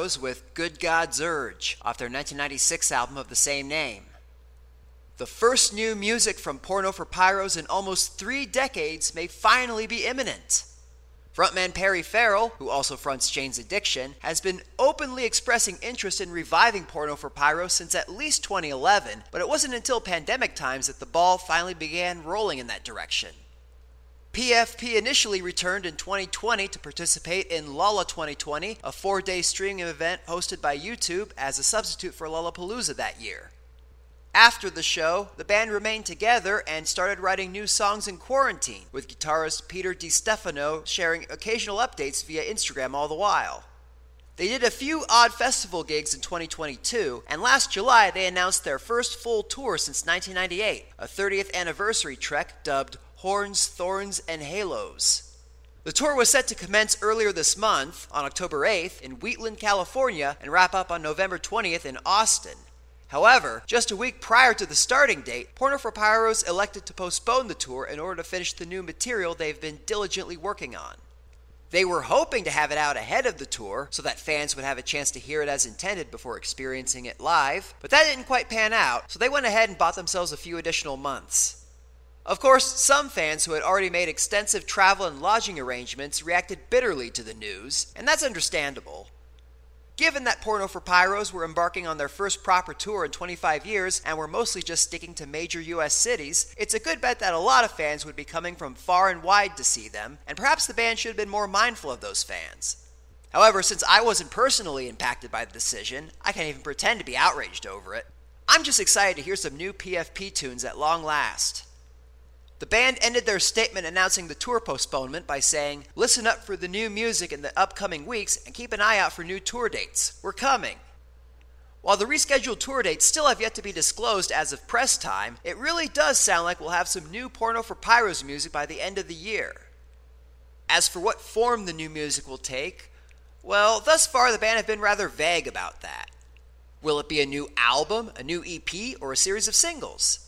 With Good God's Urge off their 1996 album of the same name. The first new music from Porno for Pyros in almost three decades may finally be imminent. Frontman Perry Farrell, who also fronts Jane's Addiction, has been openly expressing interest in reviving Porno for Pyros since at least 2011, but it wasn't until pandemic times that the ball finally began rolling in that direction. PFP initially returned in 2020 to participate in Lolla 2020, a four day streaming event hosted by YouTube as a substitute for Lollapalooza that year. After the show, the band remained together and started writing new songs in quarantine, with guitarist Peter DiStefano sharing occasional updates via Instagram all the while. They did a few odd festival gigs in 2022, and last July they announced their first full tour since 1998, a 30th anniversary trek dubbed Horns, Thorns, and Halos. The tour was set to commence earlier this month, on October 8th, in Wheatland, California, and wrap up on November 20th in Austin. However, just a week prior to the starting date, Porno for Pyros elected to postpone the tour in order to finish the new material they've been diligently working on. They were hoping to have it out ahead of the tour so that fans would have a chance to hear it as intended before experiencing it live, but that didn't quite pan out, so they went ahead and bought themselves a few additional months. Of course, some fans who had already made extensive travel and lodging arrangements reacted bitterly to the news, and that's understandable. Given that Porno for Pyros were embarking on their first proper tour in 25 years and were mostly just sticking to major US cities, it's a good bet that a lot of fans would be coming from far and wide to see them, and perhaps the band should have been more mindful of those fans. However, since I wasn't personally impacted by the decision, I can't even pretend to be outraged over it. I'm just excited to hear some new PFP tunes at long last. The band ended their statement announcing the tour postponement by saying, Listen up for the new music in the upcoming weeks and keep an eye out for new tour dates. We're coming. While the rescheduled tour dates still have yet to be disclosed as of press time, it really does sound like we'll have some new Porno for Pyros music by the end of the year. As for what form the new music will take, well, thus far the band have been rather vague about that. Will it be a new album, a new EP, or a series of singles?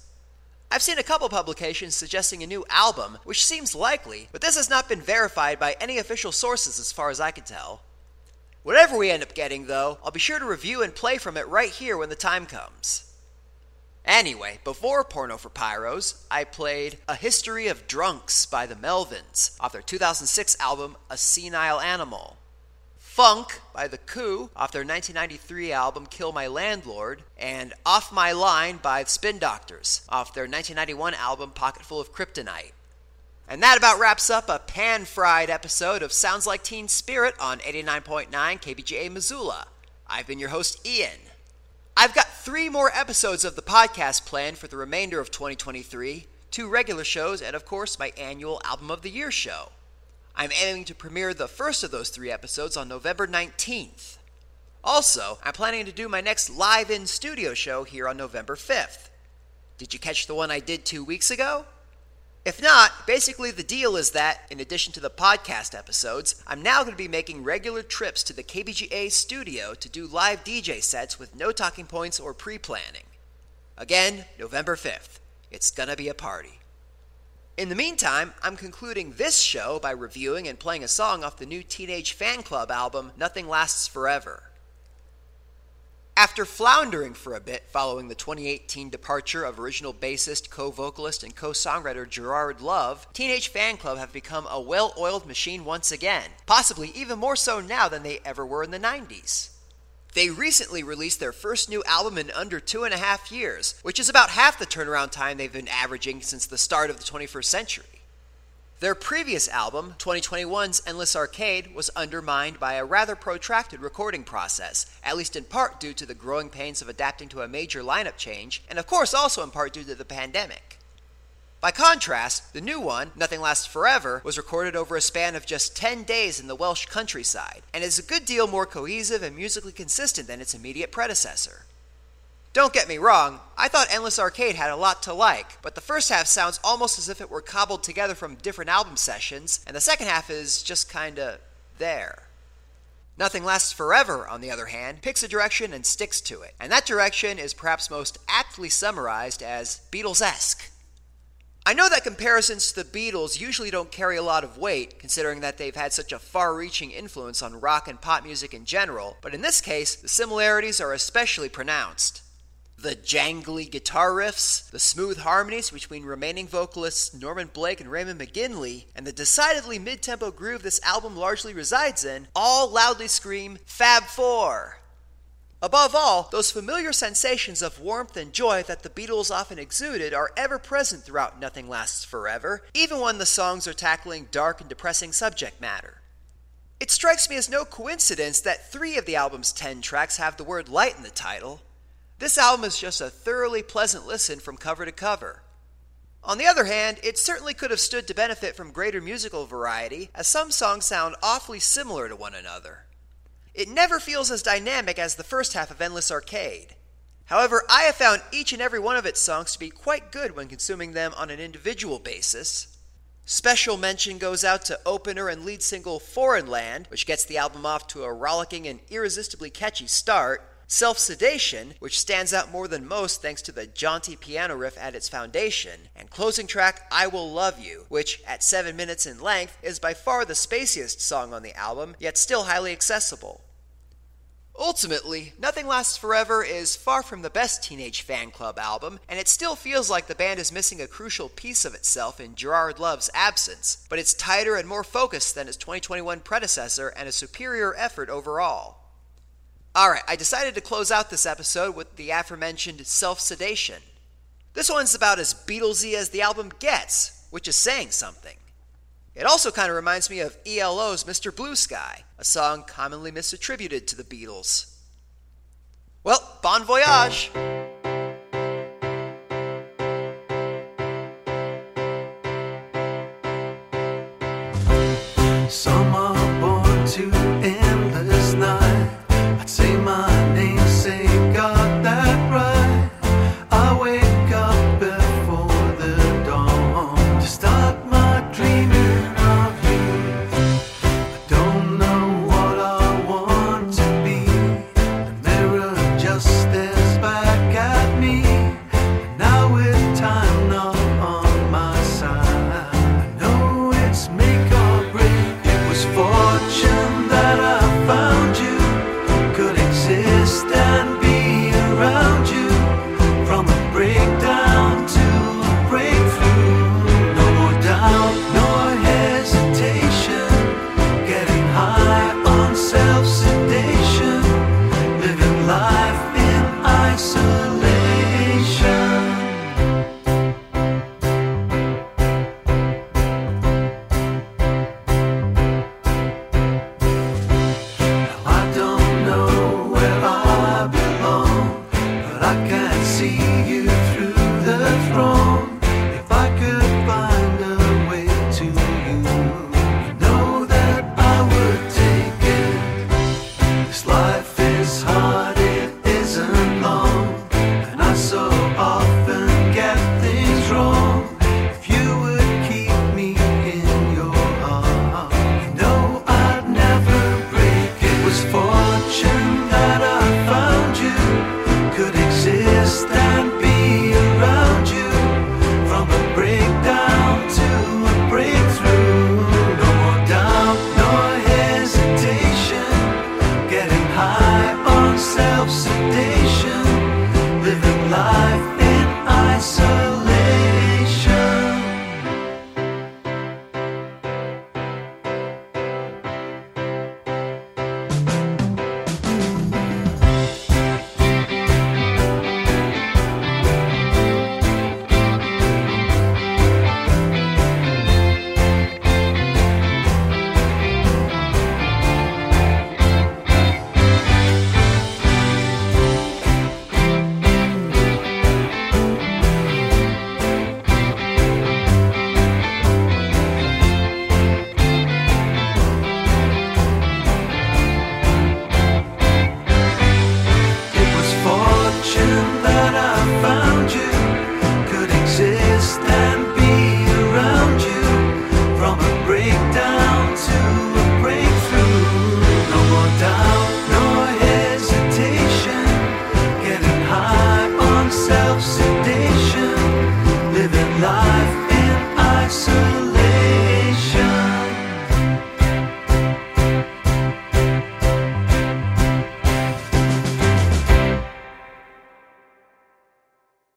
I've seen a couple publications suggesting a new album, which seems likely, but this has not been verified by any official sources as far as I can tell. Whatever we end up getting, though, I'll be sure to review and play from it right here when the time comes. Anyway, before Porno for Pyros, I played A History of Drunks by the Melvins off their 2006 album A Senile Animal. Funk by The Coup off their 1993 album Kill My Landlord, and Off My Line by the Spin Doctors off their 1991 album Pocketful of Kryptonite. And that about wraps up a pan fried episode of Sounds Like Teen Spirit on 89.9 KBGA Missoula. I've been your host, Ian. I've got three more episodes of the podcast planned for the remainder of 2023, two regular shows, and of course, my annual Album of the Year show. I'm aiming to premiere the first of those three episodes on November 19th. Also, I'm planning to do my next live in studio show here on November 5th. Did you catch the one I did two weeks ago? If not, basically the deal is that, in addition to the podcast episodes, I'm now going to be making regular trips to the KBGA studio to do live DJ sets with no talking points or pre planning. Again, November 5th. It's gonna be a party. In the meantime, I'm concluding this show by reviewing and playing a song off the new Teenage Fanclub album, Nothing Lasts Forever. After floundering for a bit following the 2018 departure of original bassist, co vocalist, and co songwriter Gerard Love, Teenage Fanclub have become a well oiled machine once again, possibly even more so now than they ever were in the 90s. They recently released their first new album in under two and a half years, which is about half the turnaround time they've been averaging since the start of the 21st century. Their previous album, 2021's Endless Arcade, was undermined by a rather protracted recording process, at least in part due to the growing pains of adapting to a major lineup change, and of course also in part due to the pandemic. By contrast, the new one, Nothing Lasts Forever, was recorded over a span of just 10 days in the Welsh countryside, and is a good deal more cohesive and musically consistent than its immediate predecessor. Don't get me wrong, I thought Endless Arcade had a lot to like, but the first half sounds almost as if it were cobbled together from different album sessions, and the second half is just kinda there. Nothing Lasts Forever, on the other hand, picks a direction and sticks to it, and that direction is perhaps most aptly summarized as Beatles esque. I know that comparisons to the Beatles usually don't carry a lot of weight, considering that they've had such a far reaching influence on rock and pop music in general, but in this case, the similarities are especially pronounced. The jangly guitar riffs, the smooth harmonies between remaining vocalists Norman Blake and Raymond McGinley, and the decidedly mid tempo groove this album largely resides in, all loudly scream Fab Four. Above all, those familiar sensations of warmth and joy that the Beatles often exuded are ever present throughout Nothing Lasts Forever, even when the songs are tackling dark and depressing subject matter. It strikes me as no coincidence that three of the album's ten tracks have the word light in the title. This album is just a thoroughly pleasant listen from cover to cover. On the other hand, it certainly could have stood to benefit from greater musical variety, as some songs sound awfully similar to one another. It never feels as dynamic as the first half of Endless Arcade. However, I have found each and every one of its songs to be quite good when consuming them on an individual basis. Special mention goes out to opener and lead single Foreign Land, which gets the album off to a rollicking and irresistibly catchy start. Self Sedation, which stands out more than most thanks to the jaunty piano riff at its foundation, and closing track I Will Love You, which, at 7 minutes in length, is by far the spaciest song on the album, yet still highly accessible. Ultimately, Nothing Lasts Forever is far from the best Teenage Fanclub album, and it still feels like the band is missing a crucial piece of itself in Gerard Love's absence, but it's tighter and more focused than its 2021 predecessor and a superior effort overall. Alright, I decided to close out this episode with the aforementioned Self Sedation. This one's about as Beatlesy as the album gets, which is saying something. It also kind of reminds me of ELO's Mr. Blue Sky, a song commonly misattributed to the Beatles. Well, bon voyage!